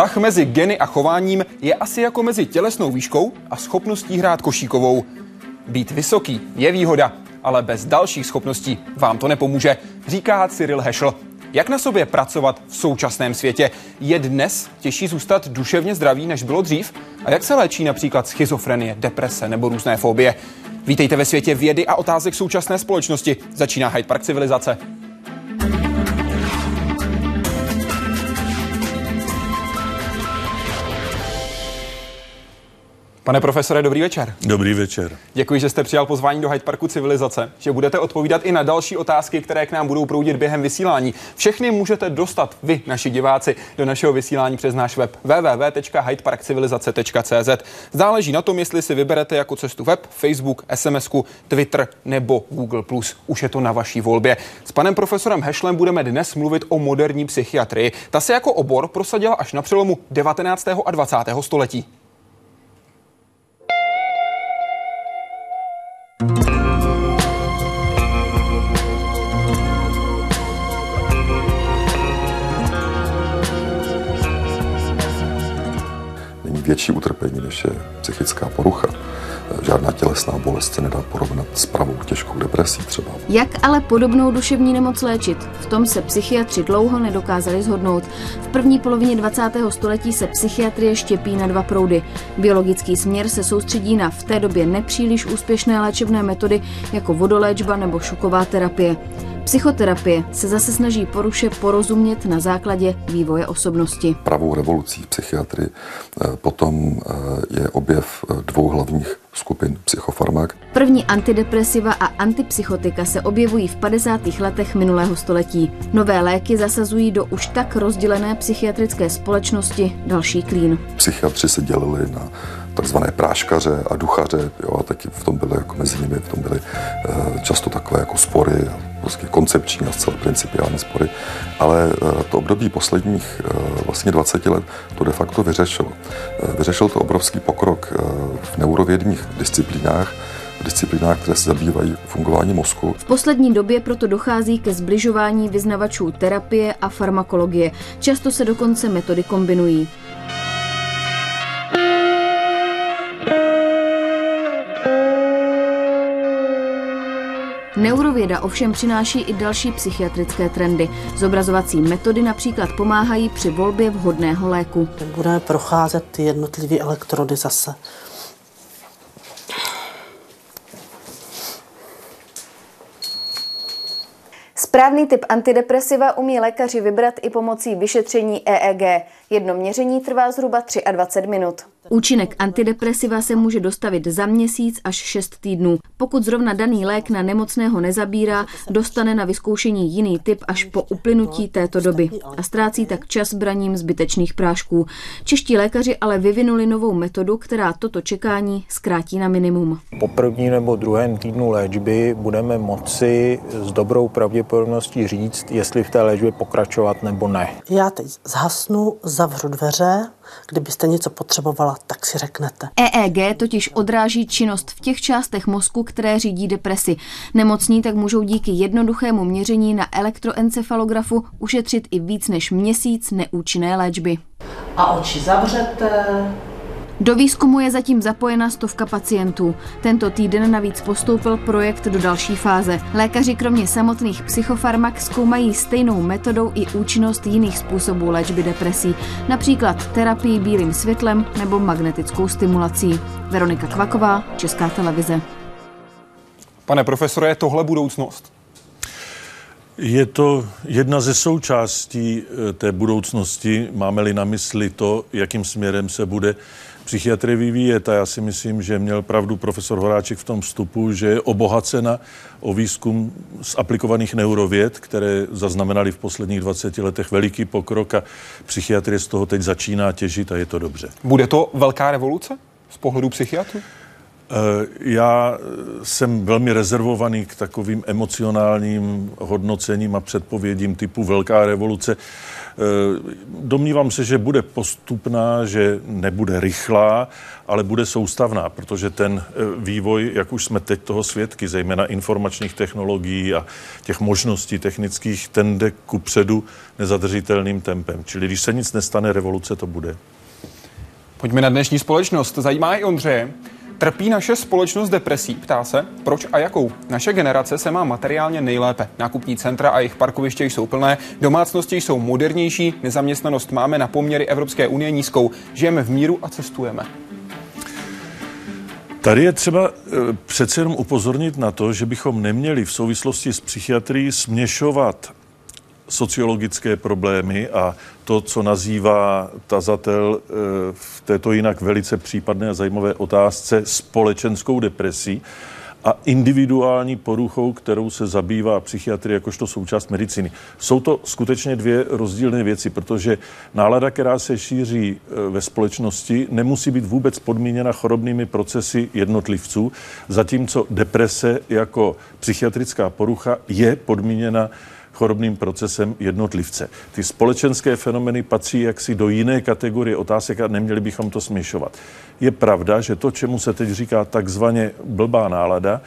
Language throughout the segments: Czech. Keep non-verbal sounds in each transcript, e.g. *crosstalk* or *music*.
Vztah mezi geny a chováním je asi jako mezi tělesnou výškou a schopností hrát košíkovou. Být vysoký je výhoda, ale bez dalších schopností vám to nepomůže, říká Cyril Hešl. Jak na sobě pracovat v současném světě? Je dnes těžší zůstat duševně zdravý, než bylo dřív? A jak se léčí například schizofrenie, deprese nebo různé fobie? Vítejte ve světě vědy a otázek současné společnosti. Začíná Hyde Park civilizace. Pane profesore, dobrý večer. Dobrý večer. Děkuji, že jste přijal pozvání do Hyde Parku Civilizace, že budete odpovídat i na další otázky, které k nám budou proudit během vysílání. Všechny můžete dostat vy, naši diváci, do našeho vysílání přes náš web www.hydeparkcivilizace.cz. Záleží na tom, jestli si vyberete jako cestu web, Facebook, SMS, Twitter nebo Google+. Už je to na vaší volbě. S panem profesorem Hešlem budeme dnes mluvit o moderní psychiatrii. Ta se jako obor prosadila až na přelomu 19. a 20. století. Větší utrpení, než je psychická porucha. Žádná tělesná bolest se nedá porovnat s pravou těžkou depresí třeba. Jak ale podobnou duševní nemoc léčit? V tom se psychiatři dlouho nedokázali zhodnout. V první polovině 20. století se psychiatrie štěpí na dva proudy. Biologický směr se soustředí na v té době nepříliš úspěšné léčebné metody jako vodoléčba nebo šoková terapie. Psychoterapie se zase snaží poruše porozumět na základě vývoje osobnosti. Pravou revolucí v psychiatrii eh, potom eh, je objev eh, dvou hlavních skupin psychofarmak. První antidepresiva a antipsychotika se objevují v 50. letech minulého století. Nové léky zasazují do už tak rozdělené psychiatrické společnosti další klín. Psychiatři se dělili na takzvané práškaře a duchaře, jo, a taky v tom byly, jako mezi nimi v tom byly e, často takové jako spory, prostě koncepční a zcela principiální spory, ale e, to období posledních e, vlastně 20 let to de facto vyřešilo. Vyřešil to obrovský pokrok v neurovědních disciplínách, disciplínách, které se zabývají fungování mozku. V poslední době proto dochází ke zbližování vyznavačů terapie a farmakologie. Často se dokonce metody kombinují. Neurověda ovšem přináší i další psychiatrické trendy. Zobrazovací metody například pomáhají při volbě vhodného léku. Budeme procházet ty jednotlivé elektrody zase. Správný typ antidepresiva umí lékaři vybrat i pomocí vyšetření EEG. Jedno měření trvá zhruba 23 minut. Účinek antidepresiva se může dostavit za měsíc až 6 týdnů. Pokud zrovna daný lék na nemocného nezabírá, dostane na vyzkoušení jiný typ až po uplynutí této doby a ztrácí tak čas braním zbytečných prášků. Čeští lékaři ale vyvinuli novou metodu, která toto čekání zkrátí na minimum. Po první nebo druhém týdnu léčby budeme moci s dobrou pravděpodobností říct, jestli v té léčbě pokračovat nebo ne. Já teď zhasnu, zavřu dveře, kdybyste něco potřebovala, tak si řeknete. EEG totiž odráží činnost v těch částech mozku, které řídí depresi. Nemocní tak můžou díky jednoduchému měření na elektroencefalografu ušetřit i víc než měsíc neúčinné léčby. A oči zavřete, do výzkumu je zatím zapojena stovka pacientů. Tento týden navíc postoupil projekt do další fáze. Lékaři kromě samotných psychofarmak zkoumají stejnou metodou i účinnost jiných způsobů léčby depresí, například terapii bílým světlem nebo magnetickou stimulací. Veronika Kvaková, Česká televize. Pane profesore, je tohle budoucnost? Je to jedna ze součástí eh, té budoucnosti, máme-li na mysli to, jakým směrem se bude psychiatrie vyvíjet a já si myslím, že měl pravdu profesor Horáček v tom vstupu, že je obohacena o výzkum z aplikovaných neurověd, které zaznamenali v posledních 20 letech veliký pokrok a psychiatrie z toho teď začíná těžit a je to dobře. Bude to velká revoluce z pohledu psychiatrů? Já jsem velmi rezervovaný k takovým emocionálním hodnocením a předpovědím typu Velká revoluce. Eh, domnívám se, že bude postupná, že nebude rychlá, ale bude soustavná, protože ten eh, vývoj, jak už jsme teď toho svědky, zejména informačních technologií a těch možností technických, ten jde ku předu nezadržitelným tempem. Čili když se nic nestane, revoluce to bude. Pojďme na dnešní společnost. Zajímá i Ondřeje. Trpí naše společnost depresí? Ptá se, proč a jakou? Naše generace se má materiálně nejlépe. Nákupní centra a jejich parkoviště jsou plné, domácnosti jsou modernější, nezaměstnanost máme na poměry Evropské unie nízkou. Žijeme v míru a cestujeme. Tady je třeba eh, přece jenom upozornit na to, že bychom neměli v souvislosti s psychiatrií směšovat sociologické problémy a to, co nazývá tazatel eh, v této jinak velice případné a zajímavé otázce společenskou depresí a individuální poruchou, kterou se zabývá psychiatrie jakožto součást medicíny. Jsou to skutečně dvě rozdílné věci, protože nálada, která se šíří eh, ve společnosti, nemusí být vůbec podmíněna chorobnými procesy jednotlivců, zatímco deprese jako psychiatrická porucha je podmíněna chorobným procesem jednotlivce. Ty společenské fenomeny patří jaksi do jiné kategorie otázek a neměli bychom to směšovat. Je pravda, že to, čemu se teď říká takzvaně blbá nálada,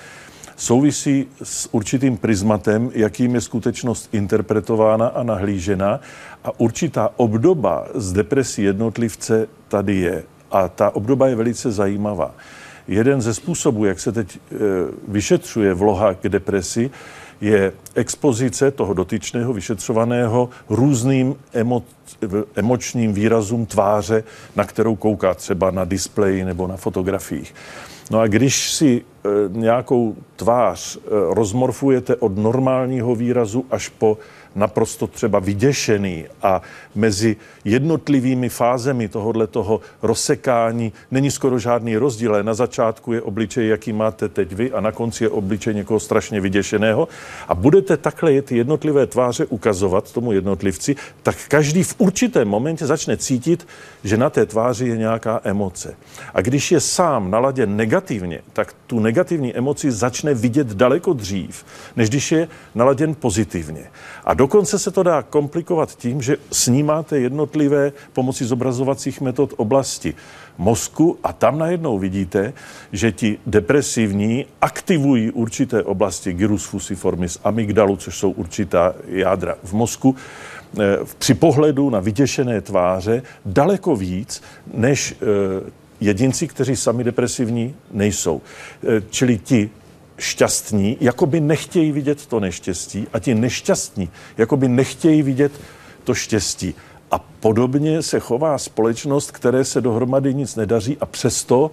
souvisí s určitým prismatem, jakým je skutečnost interpretována a nahlížena a určitá obdoba z depresí jednotlivce tady je. A ta obdoba je velice zajímavá. Jeden ze způsobů, jak se teď e, vyšetřuje vloha k depresi, je expozice toho dotyčného vyšetřovaného různým emo, emočním výrazům tváře, na kterou kouká třeba na displeji nebo na fotografiích. No a když si e, nějakou tvář e, rozmorfujete od normálního výrazu až po naprosto třeba vyděšený a mezi jednotlivými fázemi tohohle toho rozsekání není skoro žádný rozdíl. Na začátku je obličej, jaký máte teď vy a na konci je obličej někoho strašně vyděšeného a budete takhle ty jednotlivé tváře ukazovat tomu jednotlivci, tak každý v určitém momentě začne cítit, že na té tváři je nějaká emoce. A když je sám naladěn negativně, tak tu negativní emoci začne vidět daleko dřív, než když je naladěn pozitivně. A dokonce se to dá komplikovat tím, že snímáte jednotlivé pomocí zobrazovacích metod oblasti mozku a tam najednou vidíte, že ti depresivní aktivují určité oblasti gyrus fusiformis, amygdalu, což jsou určitá jádra v mozku, eh, při pohledu na vyděšené tváře daleko víc než eh, jedinci, kteří sami depresivní nejsou. Eh, čili ti šťastní, jako by nechtějí vidět to neštěstí a ti nešťastní, jako by nechtějí vidět to štěstí. A podobně se chová společnost, které se dohromady nic nedaří a přesto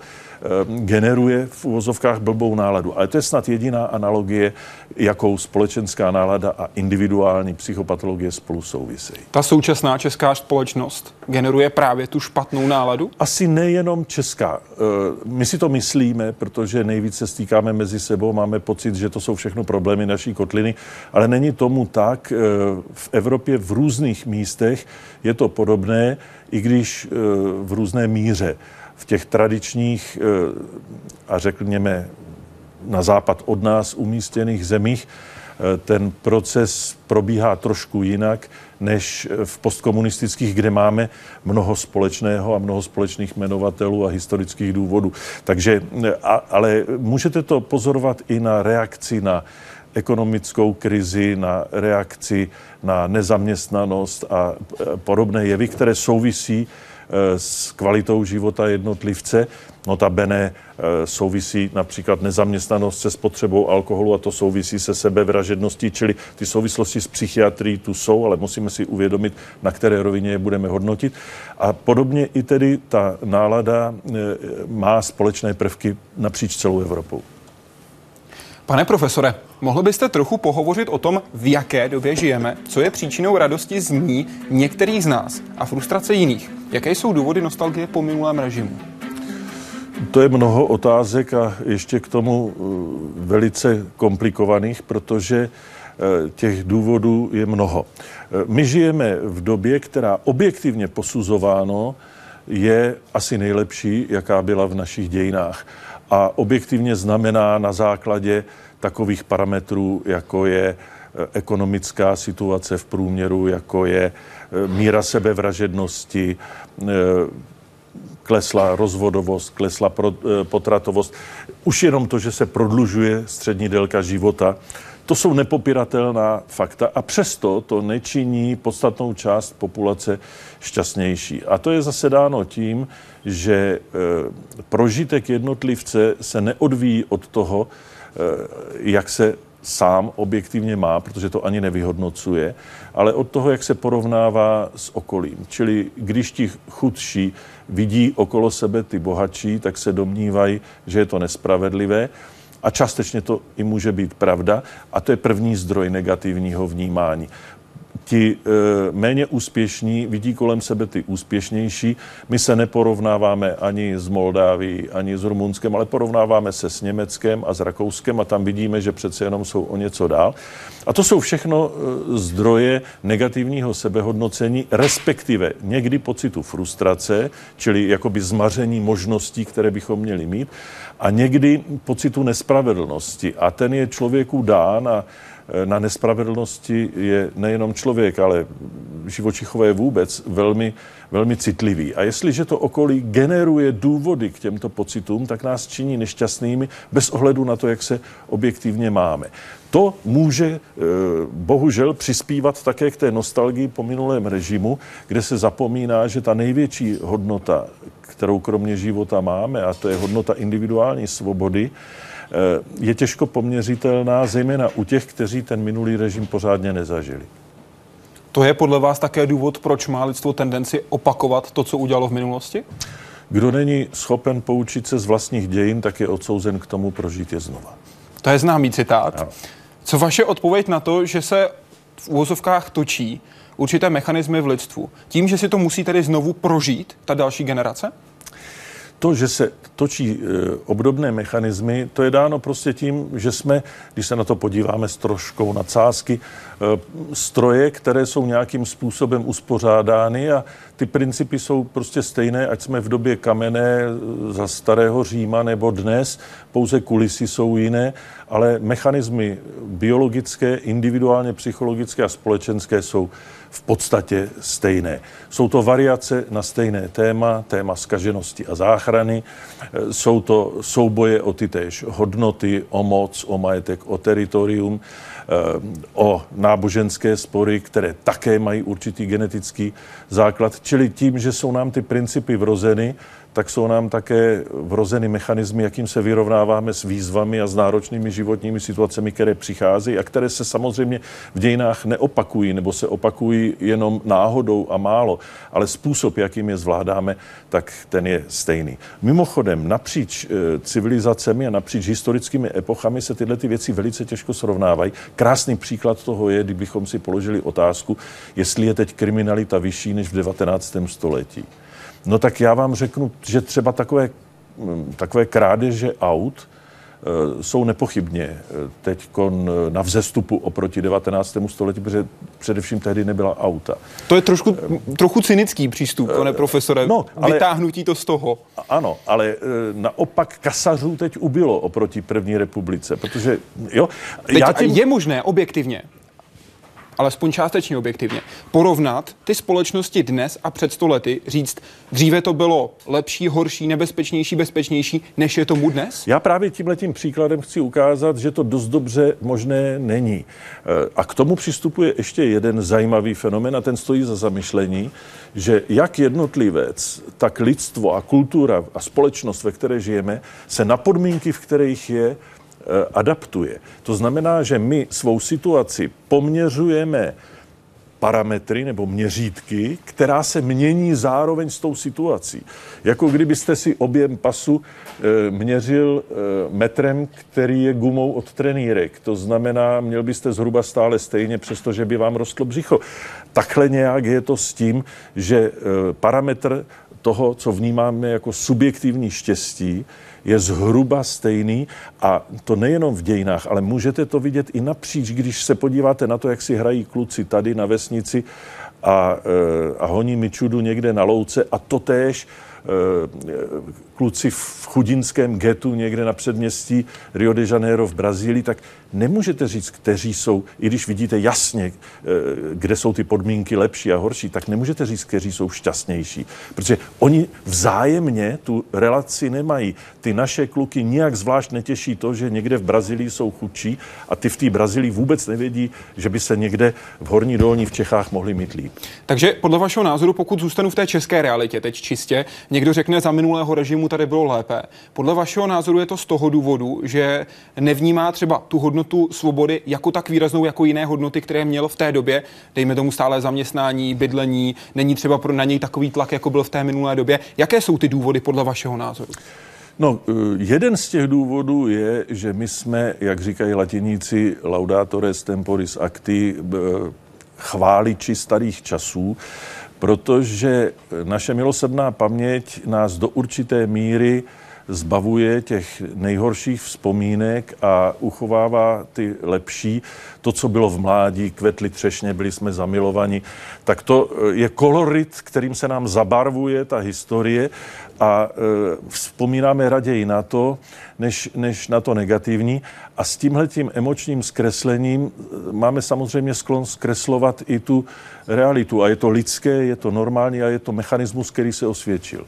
generuje v úvozovkách blbou náladu. Ale to je snad jediná analogie, jakou společenská nálada a individuální psychopatologie spolu souvisejí. Ta současná česká společnost generuje právě tu špatnou náladu? Asi nejenom česká. Ehm, my si to myslíme, protože nejvíce stýkáme mezi sebou, máme pocit, že to jsou všechno problémy naší kotliny, ale není tomu tak. Ehm, v Evropě v různých místech je to podobné, i když v různé míře v těch tradičních eh, a řekněme na západ od nás umístěných zemích eh, ten proces probíhá trošku jinak než v postkomunistických, kde máme mnoho společného a mnoho společných jmenovatelů a historických důvodů. Takže, eh, ale můžete to pozorovat i na reakci na ekonomickou krizi, na reakci na nezaměstnanost a podobné jevy, které souvisí s kvalitou života jednotlivce. Notabene eh, souvisí například nezaměstnanost se spotřebou alkoholu a to souvisí se sebevražedností, čili ty souvislosti s psychiatrií tu jsou, ale musíme si uvědomit, na které rovině je budeme hodnotit. A podobně i tedy ta nálada eh, má společné prvky napříč celou Evropou. Pane profesore, mohl byste trochu pohovořit o tom, v jaké době žijeme, co je příčinou radosti z ní některých z nás a frustrace jiných? Jaké jsou důvody nostalgie po minulém režimu? To je mnoho otázek a ještě k tomu eh, velice komplikovaných, protože eh, těch důvodů je mnoho. Eh, my žijeme v době, která objektivně posuzováno je asi nejlepší, jaká byla v našich dějinách. A objektivně znamená na základě takových parametrů, jako je ekonomická situace v průměru, jako je míra sebevražednosti, klesla rozvodovost, klesla potratovost. Už jenom to, že se prodlužuje střední délka života, to jsou nepopiratelná fakta a přesto to nečiní podstatnou část populace šťastnější. A to je zase dáno tím, že e, prožitek jednotlivce se neodvíjí od toho, e, jak se sám objektivně má, protože to ani nevyhodnocuje, ale od toho, jak se porovnává s okolím. Čili když ti chudší vidí okolo sebe ty bohatší, tak se domnívají, že je to nespravedlivé a částečně to i může být pravda a to je první zdroj negativního vnímání ti e, méně úspěšní vidí kolem sebe ty úspěšnější. My se neporovnáváme ani s Moldáví, ani s Rumunskem, ale porovnáváme se s Německem a s Rakouskem a tam vidíme, že přece jenom jsou o něco dál. A to jsou všechno e, zdroje negativního sebehodnocení, respektive někdy pocitu frustrace, čili jakoby zmaření možností, které bychom měli mít, a někdy pocitu nespravedlnosti. A ten je člověku dán a na nespravedlnosti je nejenom člověk, ale živočichové vůbec velmi, velmi citlivý. A jestliže to okolí generuje důvody k těmto pocitům, tak nás činí nešťastnými bez ohledu na to, jak se objektivně máme. To může eh, bohužel přispívat také k té nostalgii po minulém režimu, kde se zapomíná, že ta největší hodnota, kterou kromě života máme, a to je hodnota individuální svobody, je těžko poměřitelná, zejména u těch, kteří ten minulý režim pořádně nezažili. To je podle vás také důvod, proč má lidstvo tendenci opakovat to, co udělalo v minulosti? Kdo není schopen poučit se z vlastních dějin, tak je odsouzen k tomu prožít je znova. To je známý citát. Ano. Co vaše odpověď na to, že se v úvozovkách točí určité mechanismy v lidstvu? Tím, že si to musí tedy znovu prožít ta další generace? To, že se točí e, obdobné mechanismy, to je dáno prostě tím, že jsme, když se na to podíváme s troškou nadsázky, e, stroje, které jsou nějakým způsobem uspořádány a ty principy jsou prostě stejné, ať jsme v době kamené e, za starého Říma nebo dnes, pouze kulisy jsou jiné, ale mechanismy biologické, individuálně psychologické a společenské jsou v podstatě stejné. Jsou to variace na stejné téma, téma skaženosti a záchrany. E, jsou to souboje o ty též hodnoty, o moc, o majetek, o teritorium, e, o náboženské spory, které také mají určitý genetický základ. Čili tím, že jsou nám ty principy vrozeny, tak jsou nám také vrozeny mechanismy, jakým se vyrovnáváme s výzvami a s náročnými životními situacemi, které přicházejí a které se samozřejmě v dějinách neopakují nebo se opakují jenom náhodou a málo, ale způsob, jakým je zvládáme, tak ten je stejný. Mimochodem, napříč eh, civilizacemi a napříč historickými epochami se tyhle ty věci velice těžko srovnávají. Krásný příklad toho je, kdybychom si položili otázku, jestli je teď kriminalita vyšší než v 19. století. No tak já vám řeknu, že třeba takové, mm, takové krádeže aut e, jsou nepochybně e, teď na vzestupu oproti 19. století, protože především tehdy nebyla auta. To je trošku, trochu cynický přístup, pane profesore, no, ale, vytáhnutí to z toho. Ano, ale e, naopak kasařů teď ubylo oproti první republice, protože jo. Teď já tím... Je možné objektivně alespoň částečně objektivně, porovnat ty společnosti dnes a před stolety, říct, dříve to bylo lepší, horší, nebezpečnější, bezpečnější, než je tomu dnes? Já právě tímhletím příkladem chci ukázat, že to dost dobře možné není. E, a k tomu přistupuje ještě jeden zajímavý fenomen a ten stojí za zamyšlení, že jak jednotlivec, tak lidstvo a kultura a společnost, ve které žijeme, se na podmínky, v kterých je, Eh, adaptuje. To znamená, že my svou situaci poměřujeme parametry nebo měřítky, která se mění zároveň s tou situací. Jako kdybyste si objem pasu e, měřil e, metrem, který je gumou od trenýrek. To znamená, měl byste zhruba stále stejně, přestože by vám rostlo břicho. Takhle nějak je to s tím, že e, parametr toho, co vnímáme jako subjektivní štěstí, je zhruba stejný a to nejenom v dějinách, ale můžete to vidět i napříč, když se podíváte na to, jak si hrají kluci tady na vesnici a, e, a honí mi čudu někde na louce a totéž e, kluci v chudinském getu někde na předměstí Rio de Janeiro v Brazílii, tak nemůžete říct, kteří jsou, i když vidíte jasně, eh, kde jsou ty podmínky lepší a horší, tak nemůžete říct, kteří jsou šťastnější. Protože oni vzájemně tu relaci nemají. Ty naše kluky nijak zvlášť netěší to, že někde v Brazílii jsou chudší a ty v té Brazílii vůbec nevědí, že by se někde v Horní dolní v Čechách mohli mít líp. Takže podle vašeho názoru, pokud zůstanu v té české realitě teď čistě, někdo řekne, za minulého režimu tady bylo lépe. Podle vašeho názoru je to z toho důvodu, že nevnímá třeba tu hodnotu svobody jako tak výraznou jako jiné hodnoty, které měl v té době, dejme tomu stále zaměstnání, bydlení, není třeba pro na něj takový tlak, jako byl v té minulé době. Jaké jsou ty důvody podle vašeho názoru? No, eh, jeden z těch důvodů je, že my jsme, jak říkají latiníci, laudatores temporis acti, eh, chváliči starých časů, protože naše milosrdná paměť nás do určité míry zbavuje těch nejhorších vzpomínek a uchovává ty lepší. To, co bylo v mládí, kvetli třešně, byli jsme zamilovaní, tak to je kolorit, kterým se nám zabarvuje ta historie a e, vzpomínáme raději na to, než, než na to negativní. A s tímhletím emočním zkreslením e, máme samozřejmě sklon zkreslovat i tu realitu. A je to lidské, je to normální a je to mechanismus, který se osvědčil.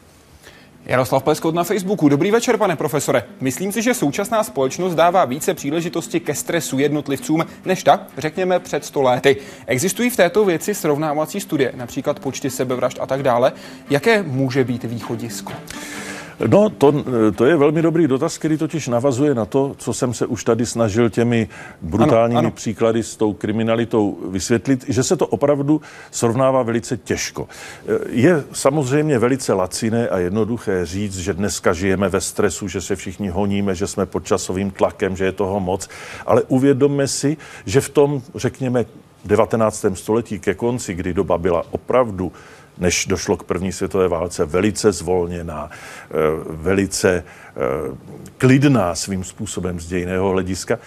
Jaroslav Pleskot na Facebooku. Dobrý večer, pane profesore. Myslím si, že současná společnost dává více příležitosti ke stresu jednotlivcům než ta, řekněme, před 100 lety. Existují v této věci srovnávací studie, například počty sebevražd a tak dále. Jaké může být východisko? No, to, to je velmi dobrý dotaz, který totiž navazuje na to, co jsem se už tady snažil těmi brutálními ano, ano. příklady s tou kriminalitou vysvětlit, že se to opravdu srovnává velice těžko. Je samozřejmě velice laciné a jednoduché říct, že dneska žijeme ve stresu, že se všichni honíme, že jsme pod časovým tlakem, že je toho moc, ale uvědomme si, že v tom, řekněme, 19. století ke konci, kdy doba byla opravdu než došlo k první světové válce, velice zvolněná, eh, velice eh, klidná svým způsobem z dějného hlediska,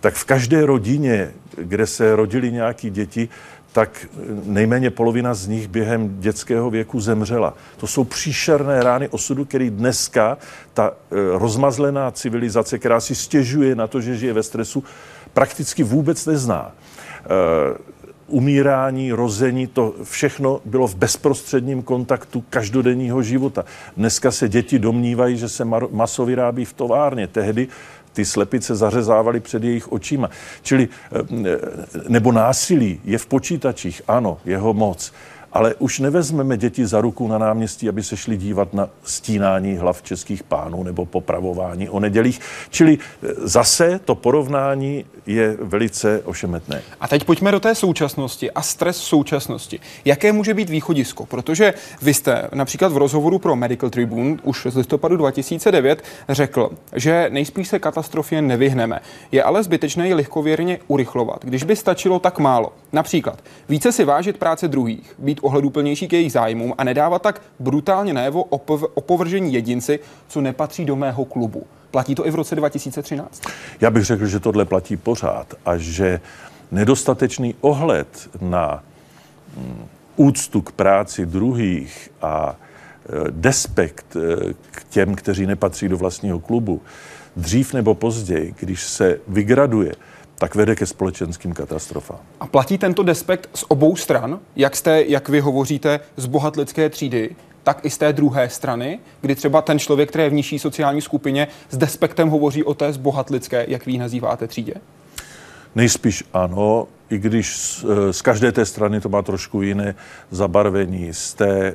tak v každé rodině, kde se rodili nějaký děti, tak nejméně polovina z nich během dětského věku zemřela. To jsou příšerné rány osudu, který dneska ta eh, rozmazlená civilizace, která si stěžuje na to, že žije ve stresu, prakticky vůbec nezná umírání, rození, to všechno bylo v bezprostředním kontaktu každodenního života. Dneska se děti domnívají, že se maso vyrábí v továrně. Tehdy ty slepice zařezávaly před jejich očima. Čili, eh, nebo násilí je v počítačích, ano, jeho moc ale už nevezmeme děti za ruku na náměstí, aby se šli dívat na stínání hlav českých pánů nebo popravování o nedělích. Čili e, zase to porovnání je velice ošemetné. A teď pojďme do té současnosti a stres současnosti. Jaké může být východisko? Protože vy jste například v rozhovoru pro Medical Tribune už z listopadu 2009 řekl, že nejspíš se katastrofě nevyhneme. Je ale zbytečné ji lehkověrně urychlovat, když by stačilo tak málo. Například více si vážit práce druhých, být být ohleduplnější k jejich zájmům a nedávat tak brutálně najevo opov- opovržení jedinci, co nepatří do mého klubu. Platí to i v roce 2013? Já bych řekl, že tohle platí pořád a že nedostatečný ohled na mm, úctu k práci druhých a e, despekt e, k těm, kteří nepatří do vlastního klubu, dřív nebo později, když se vygraduje, tak vede ke společenským katastrofám. A platí tento despekt z obou stran, jak jste, jak vy hovoříte, z bohatlické třídy, tak i z té druhé strany, kdy třeba ten člověk, který je v nižší sociální skupině, s despektem hovoří o té zbohatlické, jak vy ji nazýváte, třídě? Nejspíš ano, i když z, eh, z každé té strany to má trošku jiné zabarvení. Z té eh,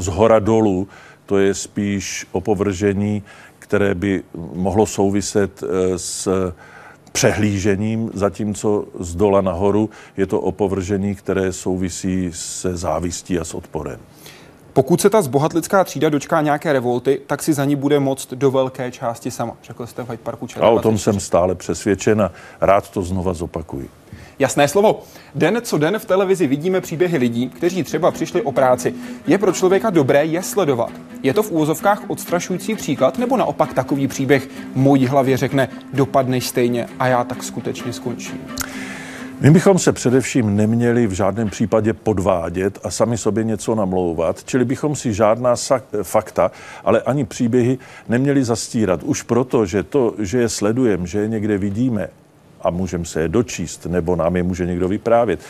z hora dolů to je spíš opovržení, které by mohlo souviset eh, s přehlížením, zatímco z dola nahoru je to opovržení, které souvisí se závistí a s odporem. Pokud se ta zbohatlická třída dočká nějaké revolty, tak si za ní bude moct do velké části sama, řekl jste v Hyde Parku A o tom jsem stále přesvědčen a rád to znova zopakuji. Jasné slovo. Den co den v televizi vidíme příběhy lidí, kteří třeba přišli o práci. Je pro člověka dobré je sledovat. Je to v úvozovkách odstrašující příklad, nebo naopak takový příběh mojí hlavě řekne, dopadneš stejně a já tak skutečně skončím? My bychom se především neměli v žádném případě podvádět a sami sobě něco namlouvat, čili bychom si žádná fakta, ale ani příběhy neměli zastírat. Už proto, že to, že je sledujeme, že je někde vidíme a můžeme se je dočíst, nebo nám je může někdo vyprávět,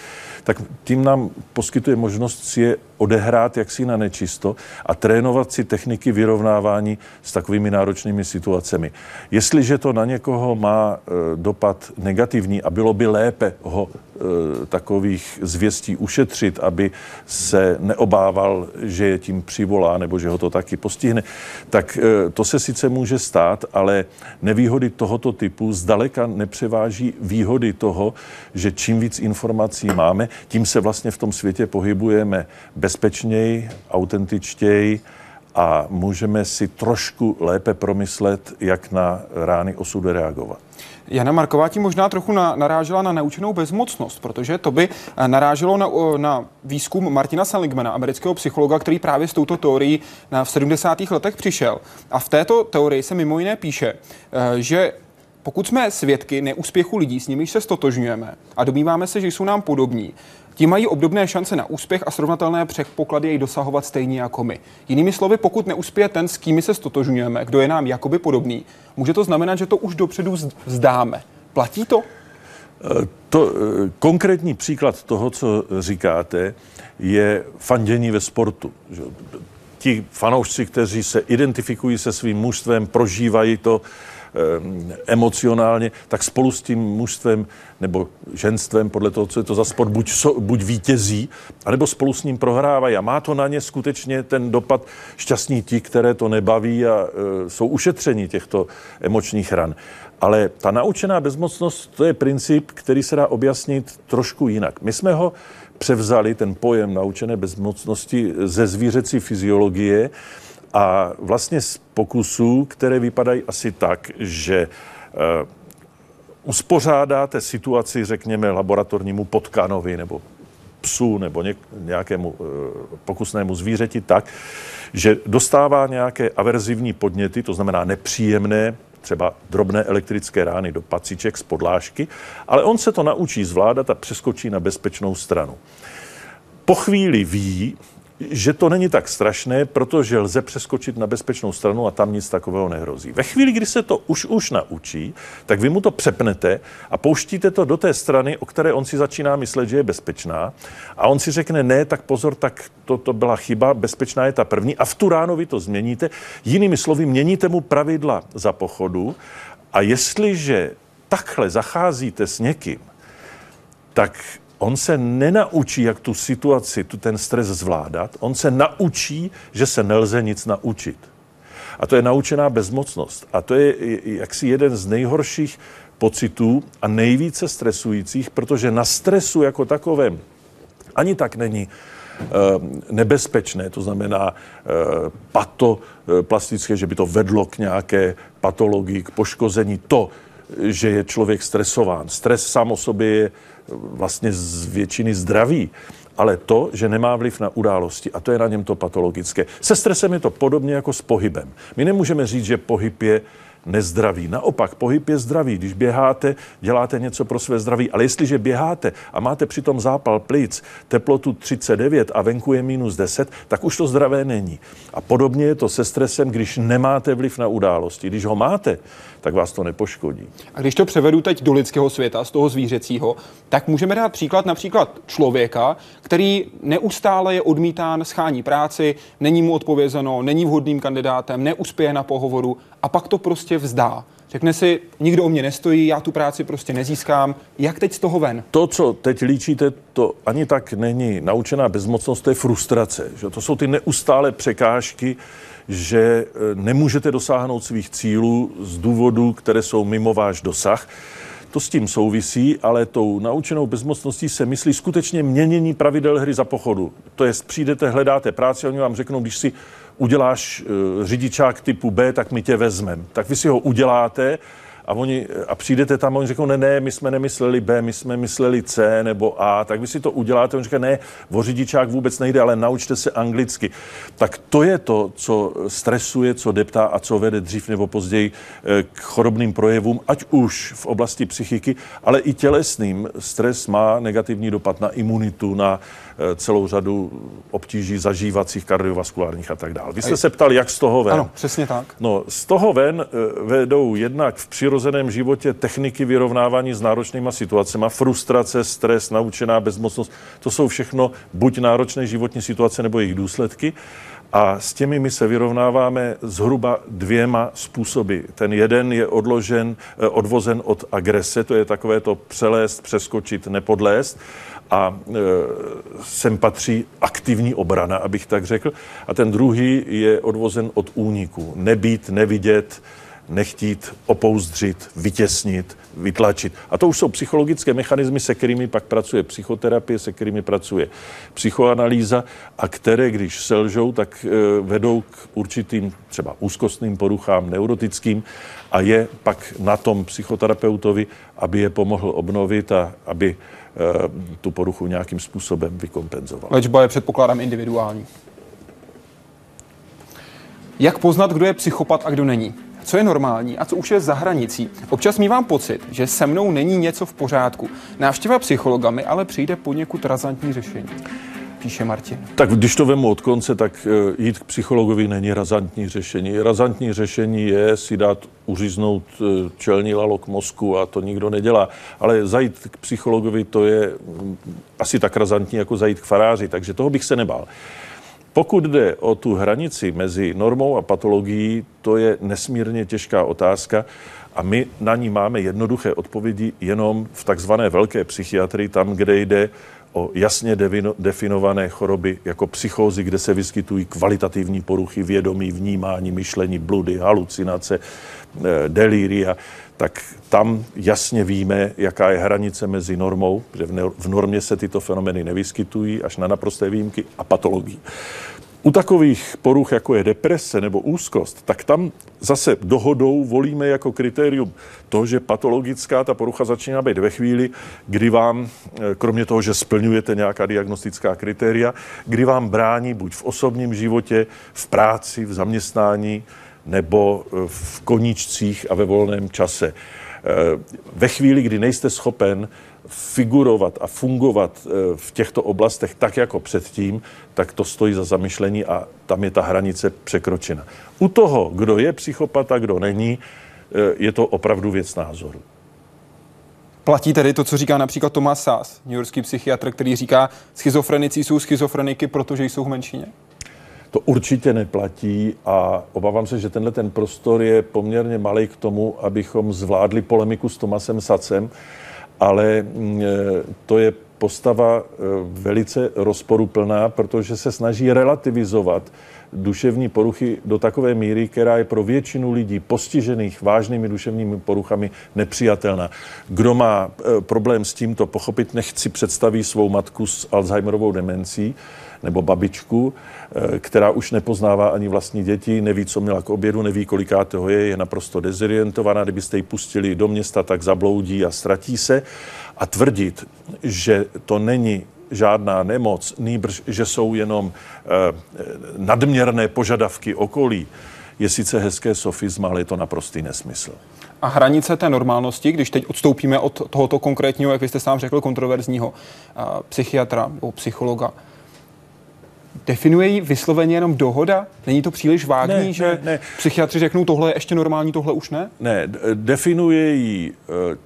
tak tím nám poskytuje možnost si je odehrát jaksi na nečisto a trénovat si techniky vyrovnávání s takovými náročnými situacemi. Jestliže to na někoho má e, dopad negativní a bylo by lépe ho e, takových zvěstí ušetřit, aby se neobával, že je tím přivolá nebo že ho to taky postihne, tak e, to se sice může stát, ale nevýhody tohoto typu zdaleka nepřeváží výhody toho, že čím víc informací máme, tím se vlastně v tom světě pohybujeme bezpečněji, autentičtěji a můžeme si trošku lépe promyslet, jak na rány osudu reagovat. Jana Marková tím možná trochu na, narážela na naučenou bezmocnost, protože to by eh, naráželo na, na výzkum Martina Seligmana, amerického psychologa, který právě s touto teorií v 70. letech přišel. A v této teorii se mimo jiné píše, eh, že pokud jsme svědky neúspěchu lidí, s nimiž se stotožňujeme a domníváme se, že jsou nám podobní, ti mají obdobné šance na úspěch a srovnatelné předpoklady jej dosahovat stejně jako my. Jinými slovy, pokud neuspěje ten, s kým se stotožňujeme, kdo je nám jakoby podobný, může to znamenat, že to už dopředu vzdáme. Platí to? Eh, to eh, konkrétní příklad toho, co říkáte, je fandění ve sportu. Ti fanoušci, kteří se identifikují se svým mužstvem, prožívají to emocionálně, tak spolu s tím mužstvem nebo ženstvem, podle toho, co je to za sport, buď, so, buď vítězí, anebo spolu s ním prohrávají. A má to na ně skutečně ten dopad šťastní ti, které to nebaví a e, jsou ušetření těchto emočních ran. Ale ta naučená bezmocnost, to je princip, který se dá objasnit trošku jinak. My jsme ho převzali, ten pojem naučené bezmocnosti, ze zvířecí fyziologie, a vlastně z pokusů, které vypadají asi tak, že uh, uspořádáte situaci, řekněme, laboratornímu potkanovi nebo psu nebo nějakému uh, pokusnému zvířeti tak, že dostává nějaké averzivní podněty, to znamená nepříjemné, třeba drobné elektrické rány do paciček z podlážky, ale on se to naučí zvládat a přeskočí na bezpečnou stranu. Po chvíli ví, že to není tak strašné, protože lze přeskočit na bezpečnou stranu a tam nic takového nehrozí. Ve chvíli, kdy se to už už naučí, tak vy mu to přepnete a pouštíte to do té strany, o které on si začíná myslet, že je bezpečná. A on si řekne, ne, tak pozor, tak to, to byla chyba, bezpečná je ta první. A v tu ráno vy to změníte. Jinými slovy, měníte mu pravidla za pochodu. A jestliže takhle zacházíte s někým, tak on se nenaučí, jak tu situaci, tu ten stres zvládat. On se naučí, že se nelze nic naučit. A to je naučená bezmocnost. A to je jaksi jeden z nejhorších pocitů a nejvíce stresujících, protože na stresu jako takovém ani tak není eh, nebezpečné, to znamená eh, pato eh, že by to vedlo k nějaké patologii, k poškození. To, že je člověk stresován. Stres sám o sobě je vlastně z většiny zdraví, ale to, že nemá vliv na události a to je na něm to patologické. Se stresem je to podobně jako s pohybem. My nemůžeme říct, že pohyb je nezdravý. Naopak, pohyb je zdravý. Když běháte, děláte něco pro své zdraví, ale jestliže běháte a máte přitom zápal plic, teplotu 39 a venku je minus 10, tak už to zdravé není. A podobně je to se stresem, když nemáte vliv na události. Když ho máte, tak vás to nepoškodí. A když to převedu teď do lidského světa, z toho zvířecího, tak můžeme dát příklad například člověka, který neustále je odmítán, schání práci, není mu odpovězeno, není vhodným kandidátem, neuspěje na pohovoru a pak to prostě vzdá. Řekne si, nikdo o mě nestojí, já tu práci prostě nezískám. Jak teď z toho ven? To, co teď líčíte, to ani tak není naučená bezmocnost, to je frustrace. Že? To jsou ty neustále překážky, že e, nemůžete dosáhnout svých cílů z důvodů, které jsou mimo váš dosah. To s tím souvisí, ale tou naučenou bezmocností se myslí skutečně měnění pravidel hry za pochodu. To je, přijdete, hledáte práci, oni vám řeknou, když si uděláš uh, řidičák typu B, tak my tě vezmeme. Tak vy si ho uděláte a, oni, a přijdete tam a oni řeknou, ne, ne, my jsme nemysleli B, my jsme mysleli C nebo A, tak vy si to uděláte. On říká, ne, o řidičák vůbec nejde, ale naučte se anglicky. Tak to je to, co stresuje, co deptá a co vede dřív nebo později eh, k chorobným projevům, ať už v oblasti psychiky, ale i tělesným. Stres má negativní dopad na imunitu, na eh, celou řadu obtíží zažívacích, kardiovaskulárních a tak dále. Vy jste se ptali, jak z toho ven. Ano, přesně tak. No, z toho ven eh, vedou jednak v přirozeném životě techniky vyrovnávání s náročnýma situacemi, frustrace, stres, naučená bezmocnost. To jsou všechno buď náročné životní situace nebo jejich důsledky. A s těmi my se vyrovnáváme zhruba dvěma způsoby. Ten jeden je odložen, eh, odvozen od agrese, to je takové to přelézt, přeskočit, nepodlézt. A e, sem patří aktivní obrana, abych tak řekl. A ten druhý je odvozen od úniku. Nebýt, nevidět, nechtít opouzdřit, vytěsnit, vytlačit. A to už jsou psychologické mechanismy, se kterými pak pracuje psychoterapie, se kterými pracuje psychoanalýza a které, když selžou, tak e, vedou k určitým třeba úzkostným poruchám, neurotickým a je pak na tom psychoterapeutovi, aby je pomohl obnovit a aby e, tu poruchu nějakým způsobem vykompenzoval. Léčba je předpokládám individuální. Jak poznat, kdo je psychopat a kdo není? Co je normální a co už je za hranicí. Občas mývám pocit, že se mnou není něco v pořádku. Návštěva psychologa mi ale přijde poněkud razantní řešení píše Martin. Tak když to vemu od konce, tak eh, jít k psychologovi není razantní řešení. Razantní řešení je si dát uříznout eh, čelní lalok mozku a to nikdo nedělá. Ale zajít k psychologovi to je mm, asi tak razantní, jako zajít k faráři, takže toho bych se nebál. Pokud jde o tu hranici mezi normou a patologií, to je nesmírně těžká otázka a my na ní máme jednoduché odpovědi jenom v takzvané velké psychiatrii, tam, kde jde o jasně definované choroby jako psychózy, kde se vyskytují kvalitativní poruchy vědomí, vnímání, myšlení, bludy, halucinace, eh, delíria, tak tam jasně víme, jaká je hranice mezi normou, že v normě se tyto fenomény nevyskytují až na naprosté výjimky a patologii. U takových poruch, jako je deprese nebo úzkost, tak tam zase dohodou volíme jako kritérium to, že patologická ta porucha začíná být ve chvíli, kdy vám, eh, kromě toho, že splňujete nějaká diagnostická kritéria, kdy vám brání buď v osobním životě, v práci, v zaměstnání, nebo eh, v koníčcích a ve volném čase. Eh, ve chvíli, kdy nejste schopen figurovat a fungovat eh, v těchto oblastech tak jako předtím, tak to stojí za zamyšlení a tam je ta hranice překročena. U toho, kdo je psychopat kdo není, je to opravdu věc názoru. Platí tedy to, co říká například Thomas Sass, newyorský psychiatr, který říká, schizofrenici jsou schizofreniky, protože jsou v menšině? To určitě neplatí a obávám se, že tenhle ten prostor je poměrně malý k tomu, abychom zvládli polemiku s Tomasem Sacem, ale mm, e, to je postava e, velice rozporuplná, protože se snaží relativizovat duševní poruchy do takové míry, která je pro většinu lidí postižených vážnými duševními poruchami nepřijatelná. Kdo má e, problém s tímto pochopit, nechci představí svou matku s Alzheimerovou demencí, nebo babičku, eh, která už nepoznává ani vlastní děti, neví, co měla k obědu, neví, koliká toho je, je naprosto dezorientovaná. Kdybyste ji pustili do města, tak zabloudí a ztratí se. A tvrdit, že to není žádná nemoc, nýbrž, že jsou jenom eh, nadměrné požadavky okolí, je sice hezké sofisma, ale je to naprostý nesmysl. A hranice té normálnosti, když teď odstoupíme od tohoto konkrétního, jak vy jste sám řekl, kontroverzního uh, psychiatra nebo psychologa, Definuje ji vysloveně jenom dohoda? Není to příliš vágní, ne, že ne, ne. psychiatři řeknou, tohle je ještě normální, tohle už ne? Ne, definuje ji e,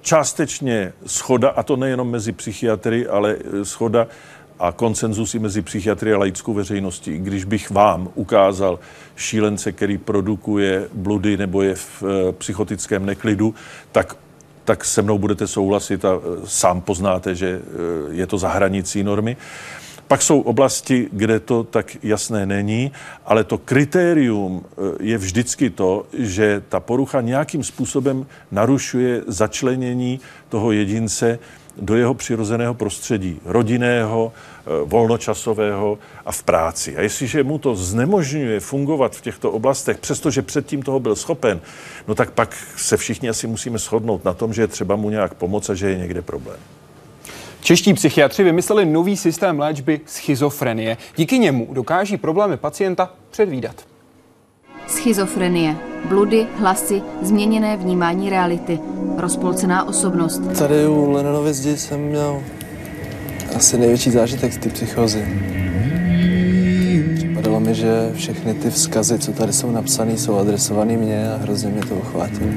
částečně schoda, a to nejenom mezi psychiatry, ale e, schoda a konsenzus i mezi psychiatry a laickou veřejností. Když bych vám ukázal šílence, který produkuje bludy nebo je v psychotickém neklidu, tak tak se mnou budete souhlasit a sám poznáte, že je to za hranicí normy. Pak jsou oblasti, kde to tak jasné není, ale to kritérium eh, je vždycky to, že ta porucha nějakým způsobem narušuje začlenění toho jedince do jeho přirozeného prostředí, rodinného, eh, volnočasového a v práci. A jestliže mu to znemožňuje fungovat v těchto oblastech, přestože předtím toho byl schopen, no tak pak se všichni asi musíme shodnout na tom, že je třeba mu nějak pomoct a že je někde problém. Čeští psychiatři vymysleli nový systém léčby schizofrenie. Díky němu dokáží problémy pacienta předvídat. Schizofrenie. Bludy, hlasy, změněné vnímání reality. Rozpolcená osobnost. Tady u Lenonovy zdi jsem měl asi největší zážitek z té psychozy. Připadalo mi, že všechny ty vzkazy, co tady jsou napsané, jsou adresované mně a hrozně mě to uchvátilo.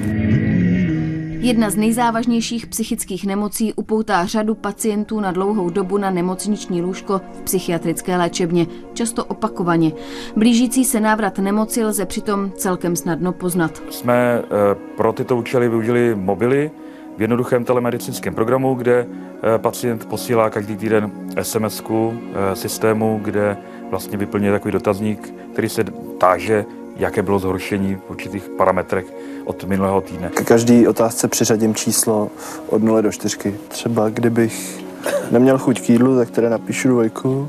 Jedna z nejzávažnějších psychických nemocí upoutá řadu pacientů na dlouhou dobu na nemocniční lůžko v psychiatrické léčebně, často opakovaně. Blížící se návrat nemoci lze přitom celkem snadno poznat. Jsme eh, pro tyto účely využili mobily v jednoduchém telemedicínském programu, kde eh, pacient posílá každý týden sms eh, systému, kde vlastně vyplňuje takový dotazník, který se táže, jaké bylo zhoršení v určitých parametrech od minulého týdne. K každý otázce přiřadím číslo od 0 do 4. Třeba kdybych neměl chuť k jídlu, tak teda napíšu dvojku.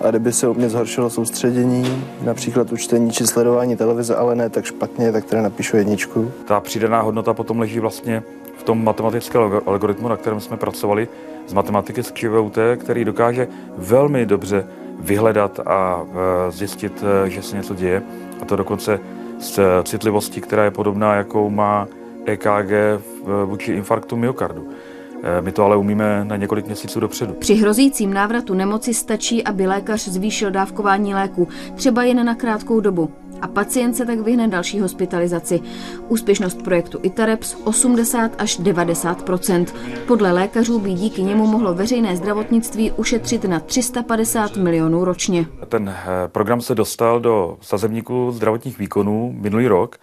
A kdyby se u mě zhoršilo soustředění, například učtení či sledování televize, ale ne tak špatně, tak teda napíšu jedničku. Ta přidaná hodnota potom leží vlastně v tom matematickém algoritmu, na kterém jsme pracovali z matematiky z ČVUT, který dokáže velmi dobře vyhledat a e, zjistit, e, že se něco děje. A to dokonce s citlivostí, která je podobná, jakou má EKG vůči infarktu myokardu. E, my to ale umíme na několik měsíců dopředu. Při hrozícím návratu nemoci stačí, aby lékař zvýšil dávkování léku, třeba jen na krátkou dobu a pacient se tak vyhne další hospitalizaci. Úspěšnost projektu ITAREPS 80 až 90% Podle lékařů by díky němu mohlo veřejné zdravotnictví ušetřit na 350 milionů ročně. Ten eh, program se dostal do sazebníku zdravotních výkonů minulý rok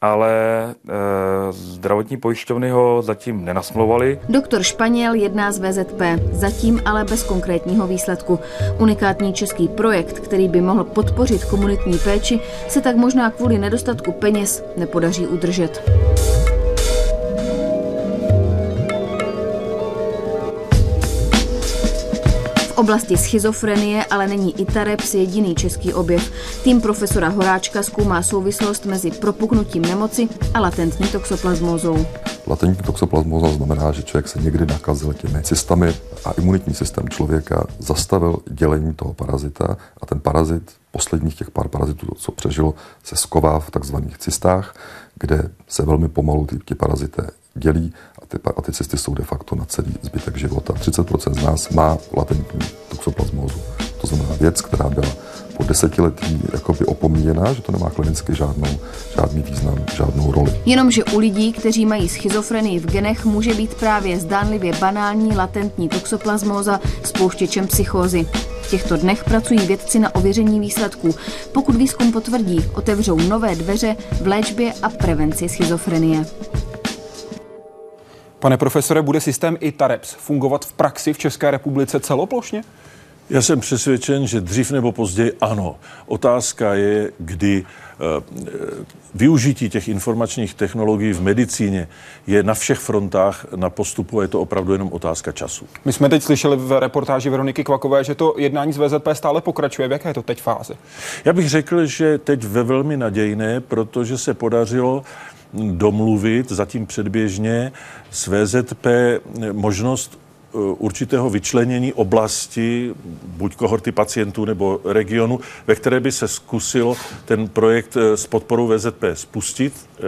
ale e, zdravotní pojišťovny ho zatím nenasmlouvali. Doktor Španěl jedná z VZP, zatím ale bez konkrétního výsledku. Unikátní český projekt, který by mohl podpořit komunitní péči, se tak možná kvůli nedostatku peněz nepodaří udržet. Oblasti schizofrenie ale není Itareps jediný český objev. Tým profesora Horáčka zkoumá souvislost mezi propuknutím nemoci a latentní toxoplasmózou. Latentní toxoplasmóza znamená, že člověk se někdy nakazil těmi cystami a imunitní systém člověka zastavil dělení toho parazita a ten parazit, posledních těch pár parazitů, co přežilo, se sková v takzvaných cystách, kde se velmi pomalu ty, ty parazité dělí ty, a ty cysty jsou de facto na celý zbytek života. 30% z nás má latentní toxoplasmózu. To znamená věc, která byla po desetiletí jakoby opomíjená, že to nemá klinicky žádnou, žádný význam, žádnou roli. Jenomže u lidí, kteří mají schizofrenii v genech, může být právě zdánlivě banální latentní toxoplasmóza spouštěčem psychózy. V těchto dnech pracují vědci na ověření výsledků. Pokud výzkum potvrdí, otevřou nové dveře v léčbě a prevenci schizofrenie. Pane profesore, bude systém ITAREPS fungovat v praxi v České republice celoplošně? Já jsem přesvědčen, že dřív nebo později ano. Otázka je, kdy eh, využití těch informačních technologií v medicíně je na všech frontách na postupu a je to opravdu jenom otázka času. My jsme teď slyšeli v reportáži Veroniky Kvakové, že to jednání z VZP stále pokračuje. V jaké je to teď fáze? Já bych řekl, že teď ve velmi nadějné, protože se podařilo domluvit zatím předběžně s VZP možnost e, určitého vyčlenění oblasti, buď kohorty pacientů nebo regionu, ve které by se zkusilo ten projekt e, s podporou VZP spustit e,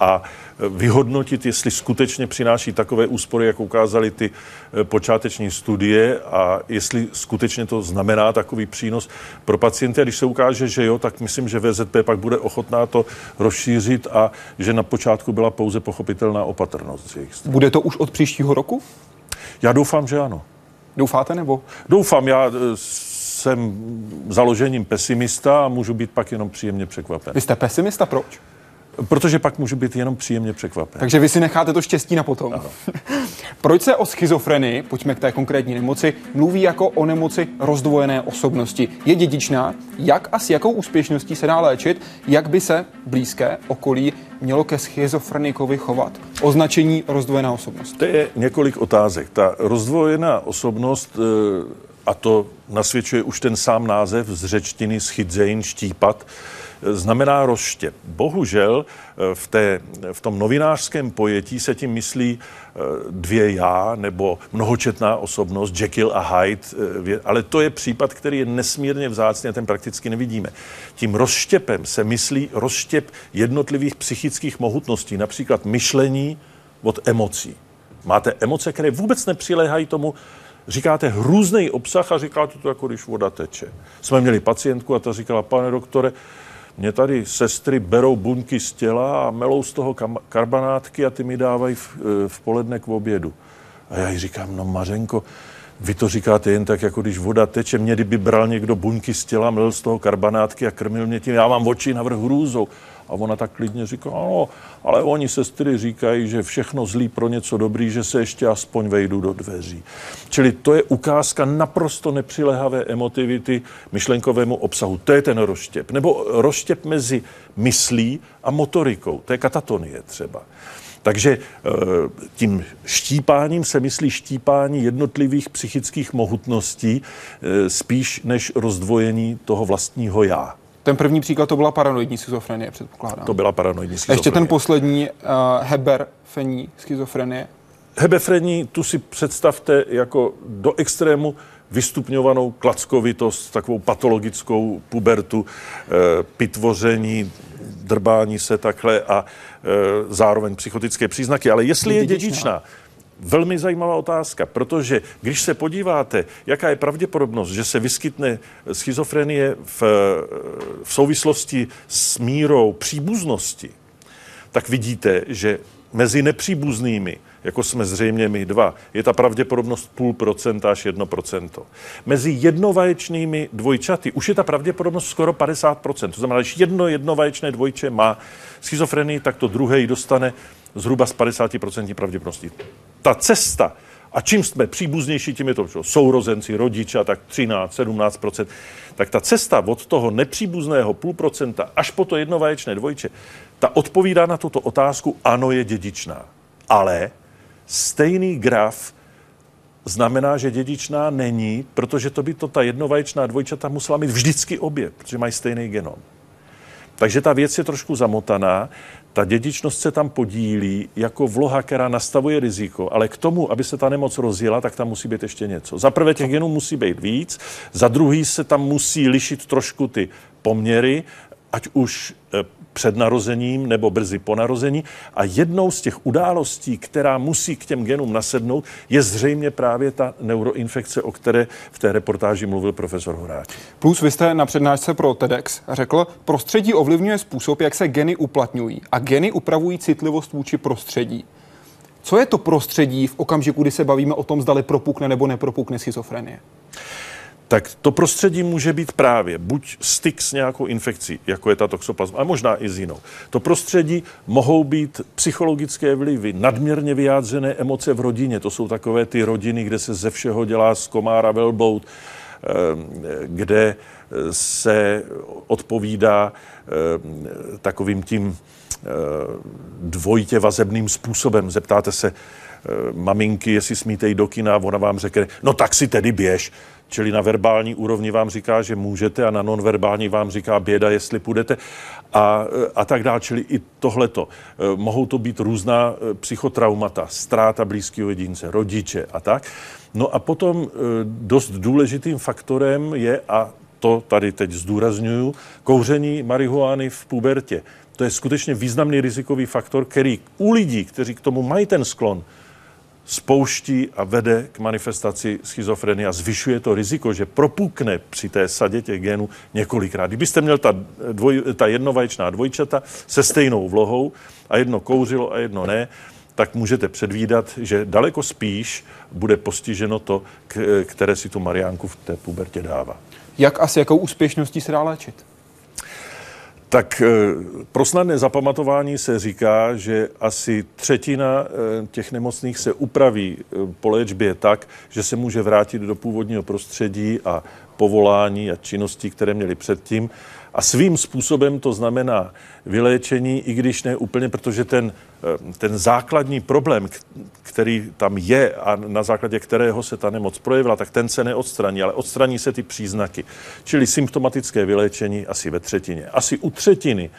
a vyhodnotit, jestli skutečně přináší takové úspory, jak ukázaly ty eh, počáteční studie a jestli skutečně to znamená takový přínos pro pacienty. A když se ukáže, že jo, tak myslím, že VZP pak bude ochotná to rozšířit a že na počátku byla pouze pochopitelná opatrnost. Bude to už od příštího roku? Já doufám, že ano. Doufáte nebo? Doufám, já eh, jsem založením pesimista a můžu být pak jenom příjemně překvapen. Vy jste pesimista, proč? Protože pak můžu být jenom příjemně překvapen. Takže vy si necháte to štěstí na potom. Ano. *laughs* Proč se o schizofrenii, pojďme k té konkrétní nemoci, mluví jako o nemoci rozdvojené osobnosti? Je dědičná? Jak a s jakou úspěšností se dá léčit? Jak by se blízké okolí mělo ke schizofrenikovi chovat? Označení rozdvojená osobnost. To je několik otázek. Ta rozdvojená osobnost, eh, a to nasvědčuje už ten sám název z řečtiny schizein, štípat, znamená rozštěp. Bohužel eh, v, té, v tom novinářském pojetí se tím myslí eh, dvě já nebo mnohočetná osobnost, Jekyll a Hyde, eh, ale to je případ, který je nesmírně vzácný a ten prakticky nevidíme. Tím rozštěpem se myslí rozštěp jednotlivých psychických mohutností, například myšlení od emocí. Máte emoce, které vůbec nepřiléhají tomu, říkáte hrůzný obsah a říkáte to jako když voda teče. Jsme měli pacientku a ta říkala, pane doktore, mě tady sestry berou buňky z těla a melou z toho karbanátky a ty mi dávají v, e, v poledne k obědu. A já jí říkám, no Mařenko, vy to říkáte jen tak, jako když voda teče. Mě kdyby bral někdo buňky z těla, melil z toho karbanátky a krmil mě tím, já mám oči navrh hrůzou. A ona tak klidně říká, no, ale oni sestry říkají, že všechno zlý pro něco dobrý, že se ještě aspoň vejdu do dveří. Čili to je ukázka naprosto nepřilehavé emotivity myšlenkovému obsahu. To je ten rozštěp. Nebo rozštěp mezi myslí a motorikou. To je katatonie třeba. Takže eh, tím štípáním se myslí štípání jednotlivých psychických mohutností eh, spíš než rozdvojení toho vlastního já. Ten první příklad to byla paranoidní schizofrenie, předpokládám. To byla paranoidní schizofrenie. Ještě ten poslední, uh, heberfení schizofrenie. Hebefrení, tu si představte jako do extrému vystupňovanou klackovitost, takovou patologickou pubertu, e, pitvoření, drbání se takhle a e, zároveň psychotické příznaky. Ale jestli je dědičná, Velmi zajímavá otázka, protože když se podíváte, jaká je pravděpodobnost, že se vyskytne schizofrenie v, v souvislosti s mírou příbuznosti, tak vidíte, že mezi nepříbuznými, jako jsme zřejmě my dva, je ta pravděpodobnost půl procenta až jedno procento. Mezi jednovaječnými dvojčaty už je ta pravděpodobnost skoro 50%. To znamená, když jedno jednovaječné dvojče má schizofrenii, tak to druhé ji dostane zhruba s 50% pravděpodobností. Ta cesta, a čím jsme příbuznější, tím je to sourozenci, rodiče, tak 13, 17% tak ta cesta od toho nepříbuzného půl procenta až po to jednovaječné dvojče, ta odpovídá na tuto otázku, ano, je dědičná. Ale stejný graf znamená, že dědičná není, protože to by to ta jednovaječná dvojčata musela mít vždycky obě, protože mají stejný genom. Takže ta věc je trošku zamotaná. Ta dědičnost se tam podílí jako vloha, která nastavuje riziko, ale k tomu, aby se ta nemoc rozjela, tak tam musí být ještě něco. Za prvé těch genů musí být víc, za druhý se tam musí lišit trošku ty poměry, ať už eh, před narozením nebo brzy po narození. A jednou z těch událostí, která musí k těm genům nasednout, je zřejmě právě ta neuroinfekce, o které v té reportáži mluvil profesor Horáč. Plus vy jste na přednášce pro TEDx řekl, prostředí ovlivňuje způsob, jak se geny uplatňují a geny upravují citlivost vůči prostředí. Co je to prostředí v okamžiku, kdy se bavíme o tom, zdali propukne nebo nepropukne schizofrenie? Tak to prostředí může být právě buď styk s nějakou infekcí, jako je ta toxoplasma, a možná i s jinou. To prostředí mohou být psychologické vlivy, nadměrně vyjádřené emoce v rodině. To jsou takové ty rodiny, kde se ze všeho dělá z komára velbout, eh, kde se odpovídá eh, takovým tím eh, dvojitě vazebným způsobem. Zeptáte se maminky, jestli smíte jít do kina, ona vám řekne, no tak si tedy běž. Čili na verbální úrovni vám říká, že můžete a na nonverbální vám říká běda, jestli půjdete a, a tak dále. Čili i tohleto. E, mohou to být různá psychotraumata, ztráta blízkého jedince, rodiče a tak. No a potom dost důležitým faktorem je, a to tady teď zdůraznuju, kouření marihuány v pubertě. To je skutečně významný rizikový faktor, který u lidí, kteří k tomu mají ten sklon, spouští a vede k manifestaci schizofrenie a zvyšuje to riziko, že propukne při té sadě těch genů několikrát. Kdybyste měl ta, dvoj, ta jednovaječná dvojčata se stejnou vlohou a jedno kouřilo a jedno ne, tak můžete předvídat, že daleko spíš bude postiženo to, které si tu Mariánku v té pubertě dává. Jak a s jakou úspěšností se dá léčit? Tak pro snadné zapamatování se říká, že asi třetina těch nemocných se upraví po léčbě tak, že se může vrátit do původního prostředí a povolání a činností, které měli předtím. A svým způsobem to znamená vyléčení, i když ne úplně, protože ten, eh, ten základní problém, který tam je a na základě kterého se ta nemoc projevila, tak ten se neodstraní, ale odstraní se ty příznaky. Čili symptomatické vyléčení asi ve třetině. Asi u třetiny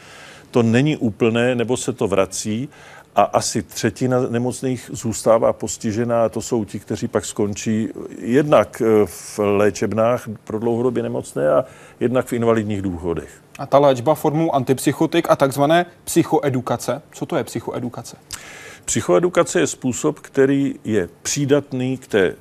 to není úplné, nebo se to vrací, a asi třetina nemocných zůstává postižená to jsou ti, kteří pak skončí jednak eh, v léčebnách pro dlouhodobě nemocné a jednak v invalidních důchodech. A ta léčba formou antipsychotik a takzvané psychoedukace. Co to je psychoedukace? Psychoedukace je způsob, který je přídatný k té eh,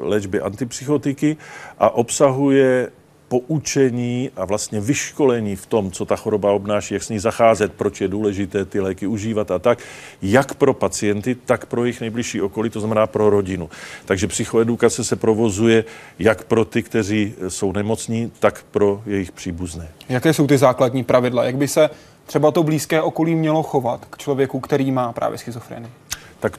léčbě antipsychotiky a obsahuje poučení a vlastně vyškolení v tom, co ta choroba obnáší, jak s ní zacházet, proč je důležité ty léky užívat a tak, jak pro pacienty, tak pro jejich nejbližší okolí, to znamená pro rodinu. Takže psychoedukace se provozuje jak pro ty, kteří jsou nemocní, tak pro jejich příbuzné. Jaké jsou ty základní pravidla? Jak by se třeba to blízké okolí mělo chovat k člověku, který má právě schizofrenii? Tak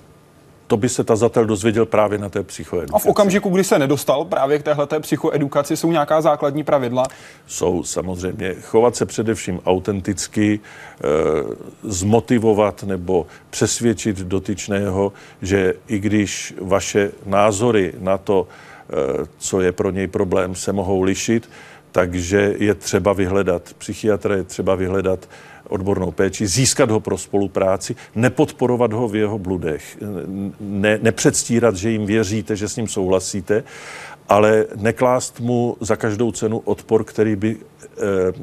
to by se tazatel dozvěděl právě na té psychoedukaci. A v okamžiku, kdy se nedostal právě k téhle psychoedukaci, jsou nějaká základní pravidla? Jsou samozřejmě. Chovat se především autenticky, e, zmotivovat nebo přesvědčit dotyčného, že i když vaše názory na to, e, co je pro něj problém, se mohou lišit, takže je třeba vyhledat psychiatra, je třeba vyhledat odbornou péči, získat ho pro spolupráci, nepodporovat ho v jeho bludech, ne, nepředstírat, že jim věříte, že s ním souhlasíte, ale neklást mu za každou cenu odpor, který by, eh,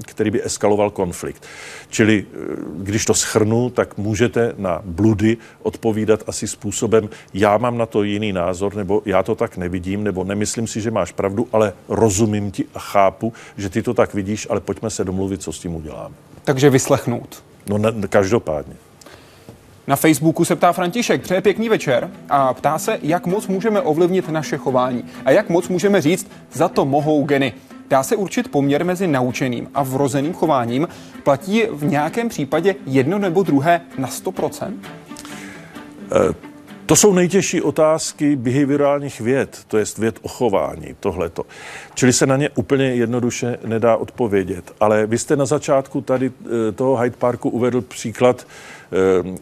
který by eskaloval konflikt. Čili eh, když to schrnu, tak můžete na bludy odpovídat asi způsobem, já mám na to jiný názor, nebo já to tak nevidím, nebo nemyslím si, že máš pravdu, ale rozumím ti a chápu, že ty to tak vidíš, ale pojďme se domluvit, co s tím uděláme. Takže vyslechnout. No ne, každopádně. Na Facebooku se ptá František, přeje pěkný večer a ptá se, jak moc můžeme ovlivnit naše chování a jak moc můžeme říct, za to mohou geny. Dá se určit poměr mezi naučeným a vrozeným chováním? Platí v nějakém případě jedno nebo druhé na 100%? To jsou nejtěžší otázky behaviorálních věd, to je věd o chování, tohleto. Čili se na ně úplně jednoduše nedá odpovědět. Ale vy jste na začátku tady eh, toho Hyde Parku uvedl příklad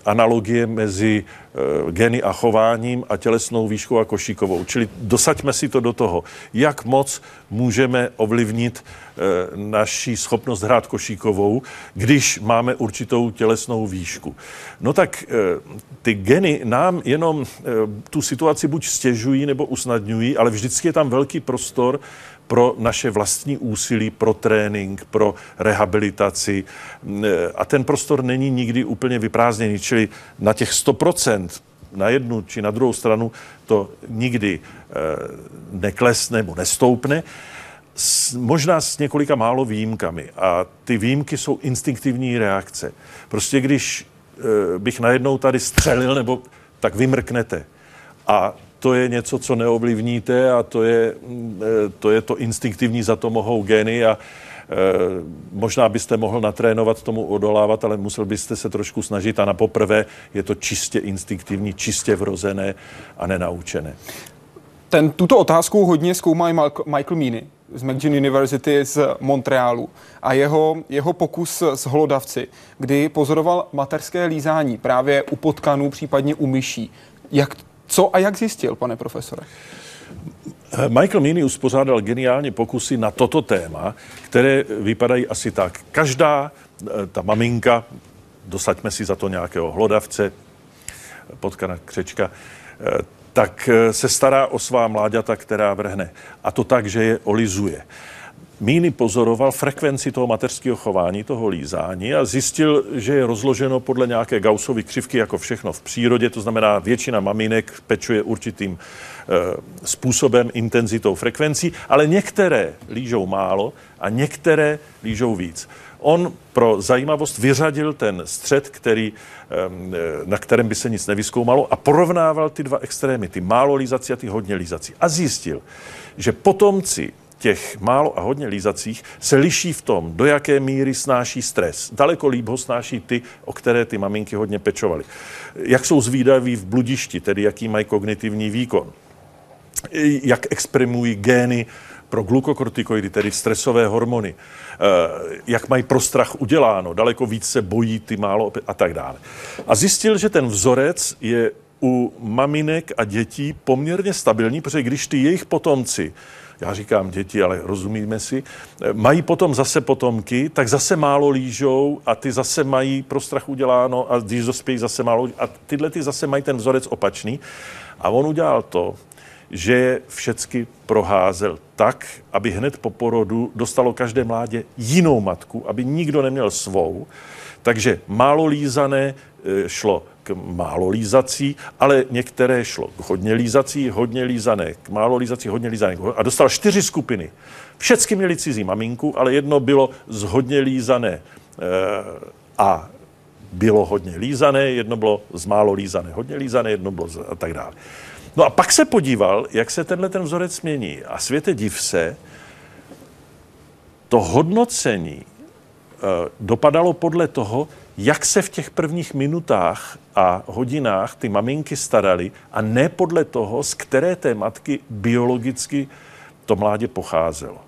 analogie mezi eh, geny a chováním a tělesnou výškou a košíkovou. Čili dosaďme si to do toho, jak moc můžeme ovlivnit eh, naší schopnost hrát košíkovou, když máme určitou tělesnou výšku. No tak ty geny nám jenom tu situaci buď stěžují nebo usnadňují, ale vždycky je tam velký prostor pro naše vlastní úsilí, pro trénink, pro rehabilitaci. A ten prostor není nikdy úplně vyprázdněný, čili na těch 100% na jednu či na druhou stranu to nikdy eh, neklesne nebo nestoupne. S, možná s několika málo výjimkami. A ty výjimky jsou instinktivní reakce. Prostě když e, bych najednou tady střelil, nebo tak vymrknete. A to je něco, co neovlivníte a to je mm, e, to, je to instinktivní, za to mohou geny a e, možná byste mohl natrénovat tomu odolávat, ale musel byste se trošku snažit a na poprvé je to čistě instinktivní, čistě vrozené a nenaučené. Ten, tuto otázku hodně zkoumá i Michael Meany z McGill University z Montrealu a jeho, jeho pokus s holodavci, kdy pozoroval materské lízání právě u potkanů, případně u myší. Jak co a jak zjistil, pane profesore? Michael Meany uspořádal geniálně pokusy na toto téma, které vypadají asi tak. Každá eh, ta maminka, dosaďme si za to nějakého hlodavce, potkana křečka, eh, tak eh, se stará o svá mláďata, která vrhne. A to tak, že je olizuje. Míny pozoroval frekvenci toho mateřského chování, toho lízání a zjistil, že je rozloženo podle nějaké Gaussovy křivky jako všechno v přírodě, to znamená většina maminek pečuje určitým e, způsobem, intenzitou, frekvencí, ale některé lížou málo a některé lížou víc. On pro zajímavost vyřadil ten střed, který, na kterém by se nic nevyskoumalo a porovnával ty dva extrémy, ty málo lízací a ty hodně lízací. A zjistil, že potomci těch málo a hodně lízacích se liší v tom, do jaké míry snáší stres. Daleko líp ho snáší ty, o které ty maminky hodně pečovaly. Jak jsou zvídaví v bludišti, tedy jaký mají kognitivní výkon. Jak exprimují gény pro glukokortikoidy, tedy stresové hormony, eh, jak mají pro strach uděláno, daleko víc se bojí ty málo a tak dále. A zjistil, že ten vzorec je u maminek a dětí poměrně stabilní, protože když ty jejich potomci já říkám děti, ale rozumíme si, mají potom zase potomky, tak zase málo lížou a ty zase mají pro strach uděláno a když dospějí zase málo a tyhle ty zase mají ten vzorec opačný. A on udělal to, že je všecky proházel tak, aby hned po porodu dostalo každé mládě jinou matku, aby nikdo neměl svou. Takže málo lízané e, šlo málo lízací, ale některé šlo hodně lízací, hodně lízané, k málo lízací, hodně lízané. A dostal čtyři skupiny. Všechny měli cizí maminku, ale jedno bylo z hodně lízané e, a bylo hodně lízané, jedno bylo z málo lízané, hodně lízané, jedno bylo z, a tak dále. No a pak se podíval, jak se tenhle ten vzorec mění. A světe div se, to hodnocení eh, dopadalo podle toho, jak se v těch prvních minutách a hodinách ty maminky staraly a ne podle toho, z které té matky biologicky to mládě pocházelo.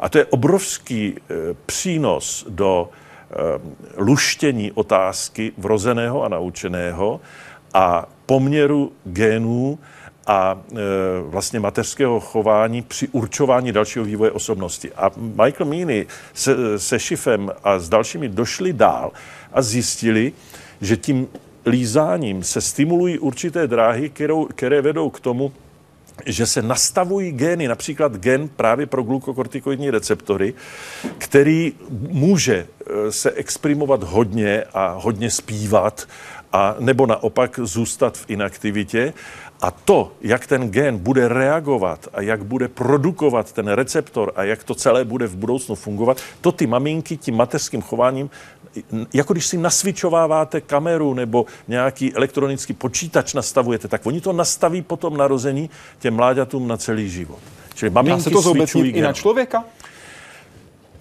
A to je obrovský e, přínos do e, luštění otázky vrozeného a naučeného a poměru genů a e, vlastně mateřského chování při určování dalšího vývoje osobnosti. A Michael Meany se, se Šifem a s dalšími došli dál a zjistili, že tím lízáním se stimulují určité dráhy, kterou, které vedou k tomu, že se nastavují gény, například gen právě pro glukokortikoidní receptory, který může e, se exprimovat hodně a hodně zpívat, a nebo naopak zůstat v inaktivitě. A to, jak ten gen bude reagovat a jak bude produkovat ten receptor a jak to celé bude v budoucnu fungovat, to ty maminky tím mateřským chováním jako když si nasvičováváte kameru nebo nějaký elektronický počítač nastavujete, tak oni to nastaví po tom narození těm mláďatům na celý život. Čili maminky Dá se to zobecnit i na člověka?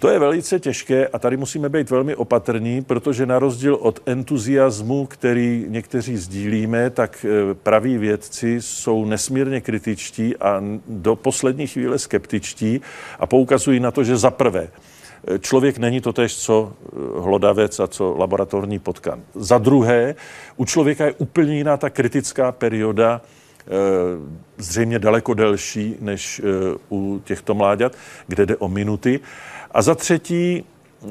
To je velice těžké a tady musíme být velmi opatrní, protože na rozdíl od entuziasmu, který někteří sdílíme, tak eh, praví vědci jsou nesmírně kritičtí a do poslední chvíle skeptičtí a poukazují na to, že za prvé, člověk není to tež, co eh, hlodavec a co laboratorní potkan. Za druhé, u člověka je úplně jiná ta kritická perioda, zřejmě daleko delší než u těchto mláďat, kde jde o minuty. A za třetí, eh,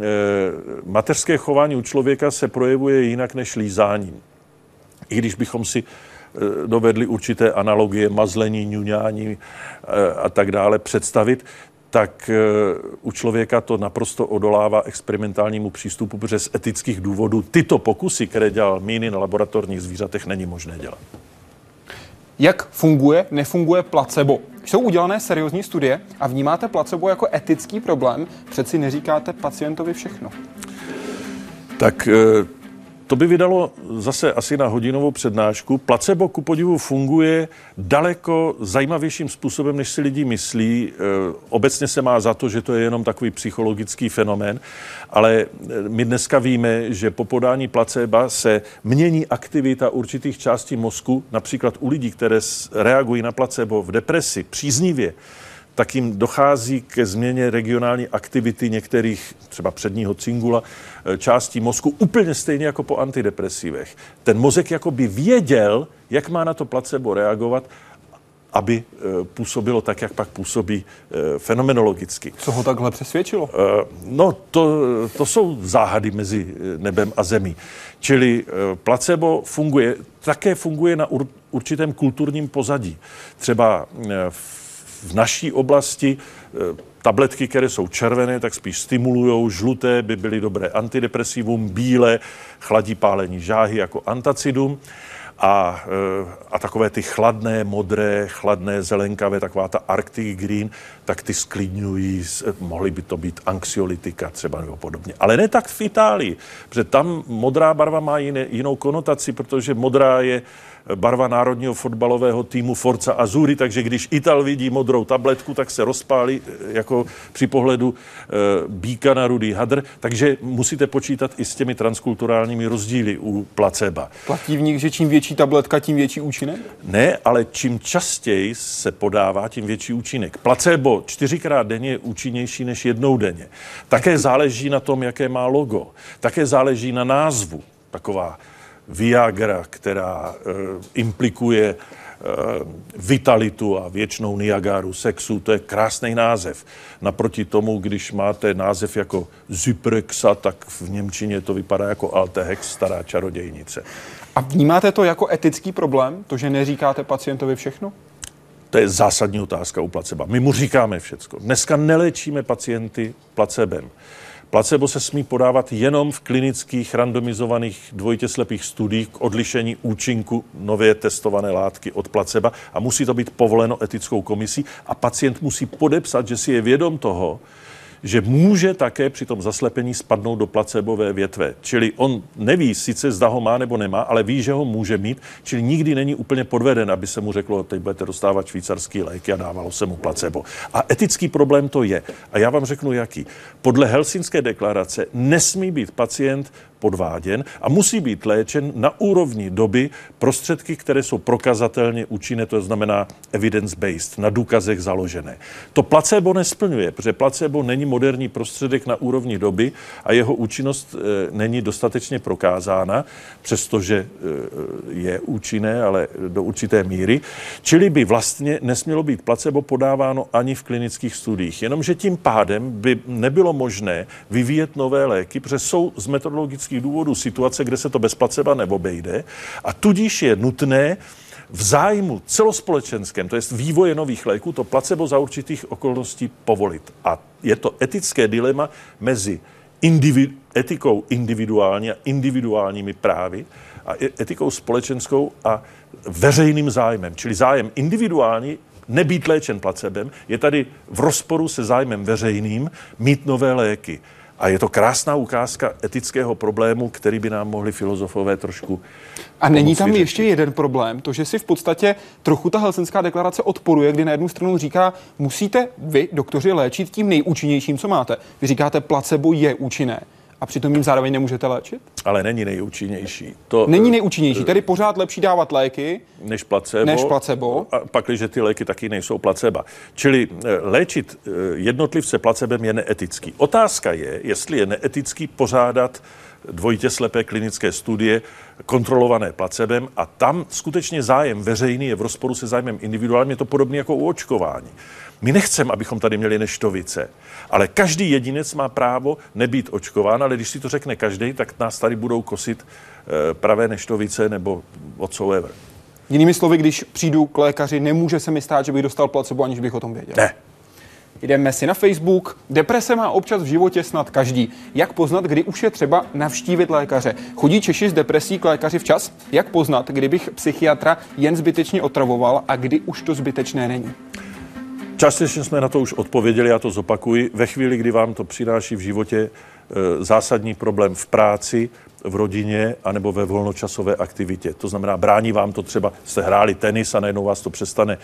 mateřské chování u člověka se projevuje jinak než lízáním. I když bychom si eh, dovedli určité analogie, mazlení, ňuňání eh, a tak dále představit, tak u člověka to naprosto odolává experimentálnímu přístupu, protože z etických důvodů tyto pokusy, které dělal Míny na laboratorních zvířatech, není možné dělat. Jak funguje, nefunguje placebo? Jsou udělané seriózní studie a vnímáte placebo jako etický problém? Přeci neříkáte pacientovi všechno. Tak eh, to by vydalo zase asi na hodinovou přednášku. Placebo ku podivu funguje daleko zajímavějším způsobem, než si lidi myslí. E, obecně se má za to, že to je jenom takový psychologický fenomén, ale e, my dneska víme, že po podání placebo se mění aktivita určitých částí mozku, například u lidí, které reagují na placebo v depresi příznivě tak jim dochází ke změně regionální aktivity některých, třeba předního cingula, eh, částí mozku, úplně stejně jako po antidepresivech. Ten mozek jako by věděl, jak má na to placebo reagovat, aby eh, působilo tak, jak pak působí eh, fenomenologicky. Co ho takhle přesvědčilo? No, to, to jsou záhady mezi nebem a zemí. Čili placebo funguje, také funguje na určitém kulturním pozadí. Třeba v v naší oblasti eh, tabletky, které jsou červené, tak spíš stimulují, žluté by byly dobré antidepresivum, bílé chladí pálení žáhy jako antacidum a, eh, a takové ty chladné, modré, chladné, zelenkavé, taková ta Arctic Green, tak ty sklidňují, mohly by to být anxiolitika třeba nebo podobně. Ale ne tak v Itálii, protože tam modrá barva má jiné, jinou konotaci, protože modrá je barva národního fotbalového týmu Forza Azuri, takže když Ital vidí modrou tabletku, tak se rozpálí eh, jako při pohledu e, bíka na rudý hadr, takže musíte počítat i s těmi transkulturálními rozdíly u placeba. Platí v nich, že čím větší tabletka, tím větší účinek? Ne, ale čím častěji se podává, tím větší účinek. Placebo čtyřikrát denně je účinnější než jednou denně. Také záleží na tom, jaké má logo. Také záleží na názvu. Taková Viagra, která e, implikuje e, vitalitu a věčnou Niagaru sexu, to je krásný název. Naproti tomu, když máte název jako Zyprexa, tak v Němčině to vypadá jako Altehex, stará čarodějnice. A vnímáte to jako etický problém, to, že neříkáte pacientovi všechno? To je zásadní otázka u placeba. My mu říkáme všecko. Dneska neléčíme pacienty placebem. Placebo se smí podávat jenom v klinických randomizovaných dvojitě slepých studiích k odlišení účinku nově testované látky od placeba a musí to být povoleno etickou komisí a pacient musí podepsat, že si je vědom toho, že může také při tom zaslepení spadnout do placebové větve. Čili on neví sice, zda ho má nebo nemá, ale ví, že ho může mít, čili nikdy není úplně podveden, aby se mu řeklo, teď budete dostávat švýcarský léky a dávalo se mu placebo. A etický problém to je. A já vám řeknu, jaký. Podle Helsinské deklarace nesmí být pacient podváděn a musí být léčen na úrovni doby prostředky, které jsou prokazatelně účinné, to znamená evidence-based, na důkazech založené. To placebo nesplňuje, protože placebo není moderní prostředek na úrovni doby a jeho účinnost e, není dostatečně prokázána, přestože e, je účinné, ale do určité míry. Čili by vlastně nesmělo být placebo podáváno ani v klinických studiích. Jenomže tím pádem by nebylo možné vyvíjet nové léky, protože jsou z metodologických ekonomických důvodů situace, kde se to bez placeba neobejde a tudíž je nutné v zájmu celospolečenském, to je vývoje nových léků, to placebo za určitých okolností povolit. A je to etické dilema mezi individu, etikou individuální a individuálními právy a e- etikou společenskou a veřejným zájmem. Čili zájem individuální nebýt léčen placebem, je tady v rozporu se zájmem veřejným mít nové léky. A je to krásná ukázka etického problému, který by nám mohli filozofové trošku. A není tam vyřešit. ještě jeden problém, to, že si v podstatě trochu ta Helsenská deklarace odporuje, kdy na jednu stranu říká, musíte vy, doktoři, léčit tím nejúčinnějším, co máte. Vy říkáte, placebo je účinné a přitom jim zároveň nemůžete léčit? Ale není nejúčinnější. To, není nejúčinnější, tedy pořád lepší dávat léky než placebo. Než placebo. A pak, že ty léky taky nejsou placebo. Čili eh, léčit eh, jednotlivce placebem je neetický. Otázka je, jestli je neetický pořádat dvojitě slepé klinické studie kontrolované placebem a tam skutečně zájem veřejný je v rozporu se zájmem individuálním. Je to podobné jako u očkování. My nechceme, abychom tady měli neštovice, ale každý jedinec má právo nebýt očkován, ale když si to řekne každý, tak nás tady budou kosit eh, pravé neštovice nebo whatsoever. Jinými slovy, když přijdu k lékaři, nemůže se mi stát, že bych dostal placebo, aniž bych o tom věděl. Ne. Jdeme si na Facebook. Deprese má občas v životě snad každý. Jak poznat, kdy už je třeba navštívit lékaře? Chodí Češi s depresí k lékaři včas? Jak poznat, kdybych psychiatra jen zbytečně otravoval a kdy už to zbytečné není? Částečně jsme na to už odpověděli, já to zopakuji. Ve chvíli, kdy vám to přináší v životě e, zásadní problém v práci, v rodině anebo ve volnočasové aktivitě. To znamená, brání vám to třeba, jste hráli tenis a najednou vás to přestane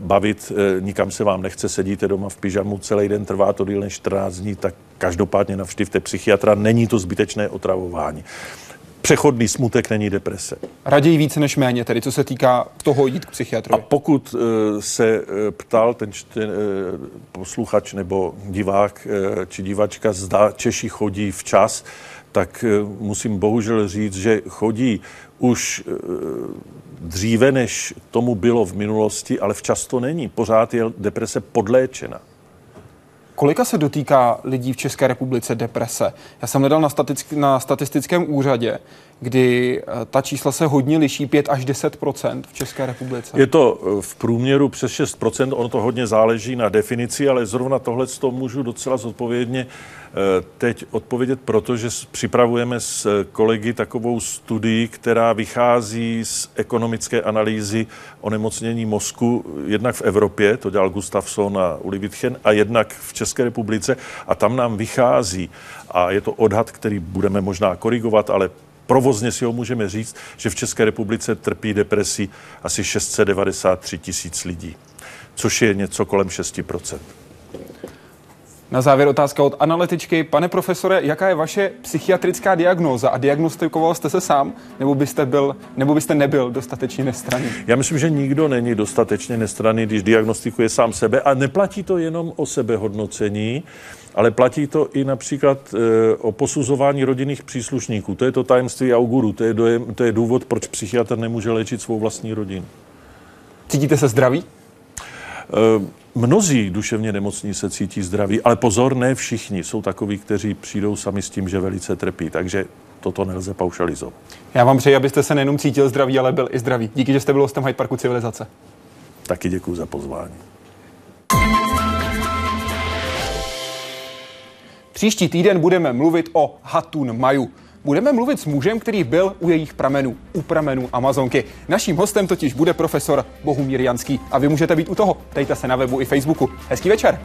bavit, e, nikam se vám nechce, sedíte doma v pyžamu, celý den trvá to díl než 14 dní, tak každopádně navštivte psychiatra, není to zbytečné otravování přechodný smutek není deprese. Raději více než méně, tedy co se týká toho jít k psychiatrovi. A pokud uh, se uh, ptal ten, ten uh, posluchač nebo divák uh, či divačka, zda Češi chodí včas, tak uh, musím bohužel říct, že chodí už uh, dříve, než tomu bylo v minulosti, ale včas to není. Pořád je deprese podléčena. Kolika se dotýká lidí v České republice deprese? Já jsem hledal na, statick- na statistickém úřadě, kdy eh, ta čísla se hodně liší, 5 až 10% v České republice. Je to eh, v průměru přes 6% ono to hodně záleží na definici, ale zrovna tohle to můžu docela zodpovědně Eh, teď odpovědět, protože připravujeme s kolegy takovou studii, která vychází z ekonomické analýzy onemocnění mozku, jednak v Evropě, to dělal Gustafsson a Uli Wittchen, a jednak v České republice. A tam nám vychází, a je to odhad, který budeme možná korigovat, ale provozně si ho můžeme říct, že v České republice trpí depresí asi 693 tisíc lidí, což je něco kolem 6% na závěr otázka od analytičky. Pane profesore, jaká je vaše psychiatrická diagnóza a diagnostikoval jste se sám, nebo byste, byl, nebo byste nebyl dostatečně nestranný? Já myslím, že nikdo není dostatečně nestranný, když diagnostikuje sám sebe a neplatí to jenom o sebehodnocení, ale platí to i například e, o posuzování rodinných příslušníků. To je to tajemství auguru, to je, dojem, to je důvod, proč psychiatr nemůže léčit svou vlastní rodinu. Cítíte se zdraví? E, Mnozí duševně nemocní se cítí zdraví, ale pozor, ne všichni. Jsou takoví, kteří přijdou sami s tím, že velice trpí. Takže toto nelze paušalizovat. Já vám přeji, abyste se nejenom cítil zdraví, ale byl i zdravý. Díky, že jste byl hostem Hyde Parku Civilizace. Taky děkuji za pozvání. Příští týden budeme mluvit o Hatun Maju. Budeme mluvit s mužem, který byl u jejich pramenů, u pramenů Amazonky. Naším hostem totiž bude profesor Bohumír Janský a vy můžete být u toho. Dejte se na webu i Facebooku. Hezký večer.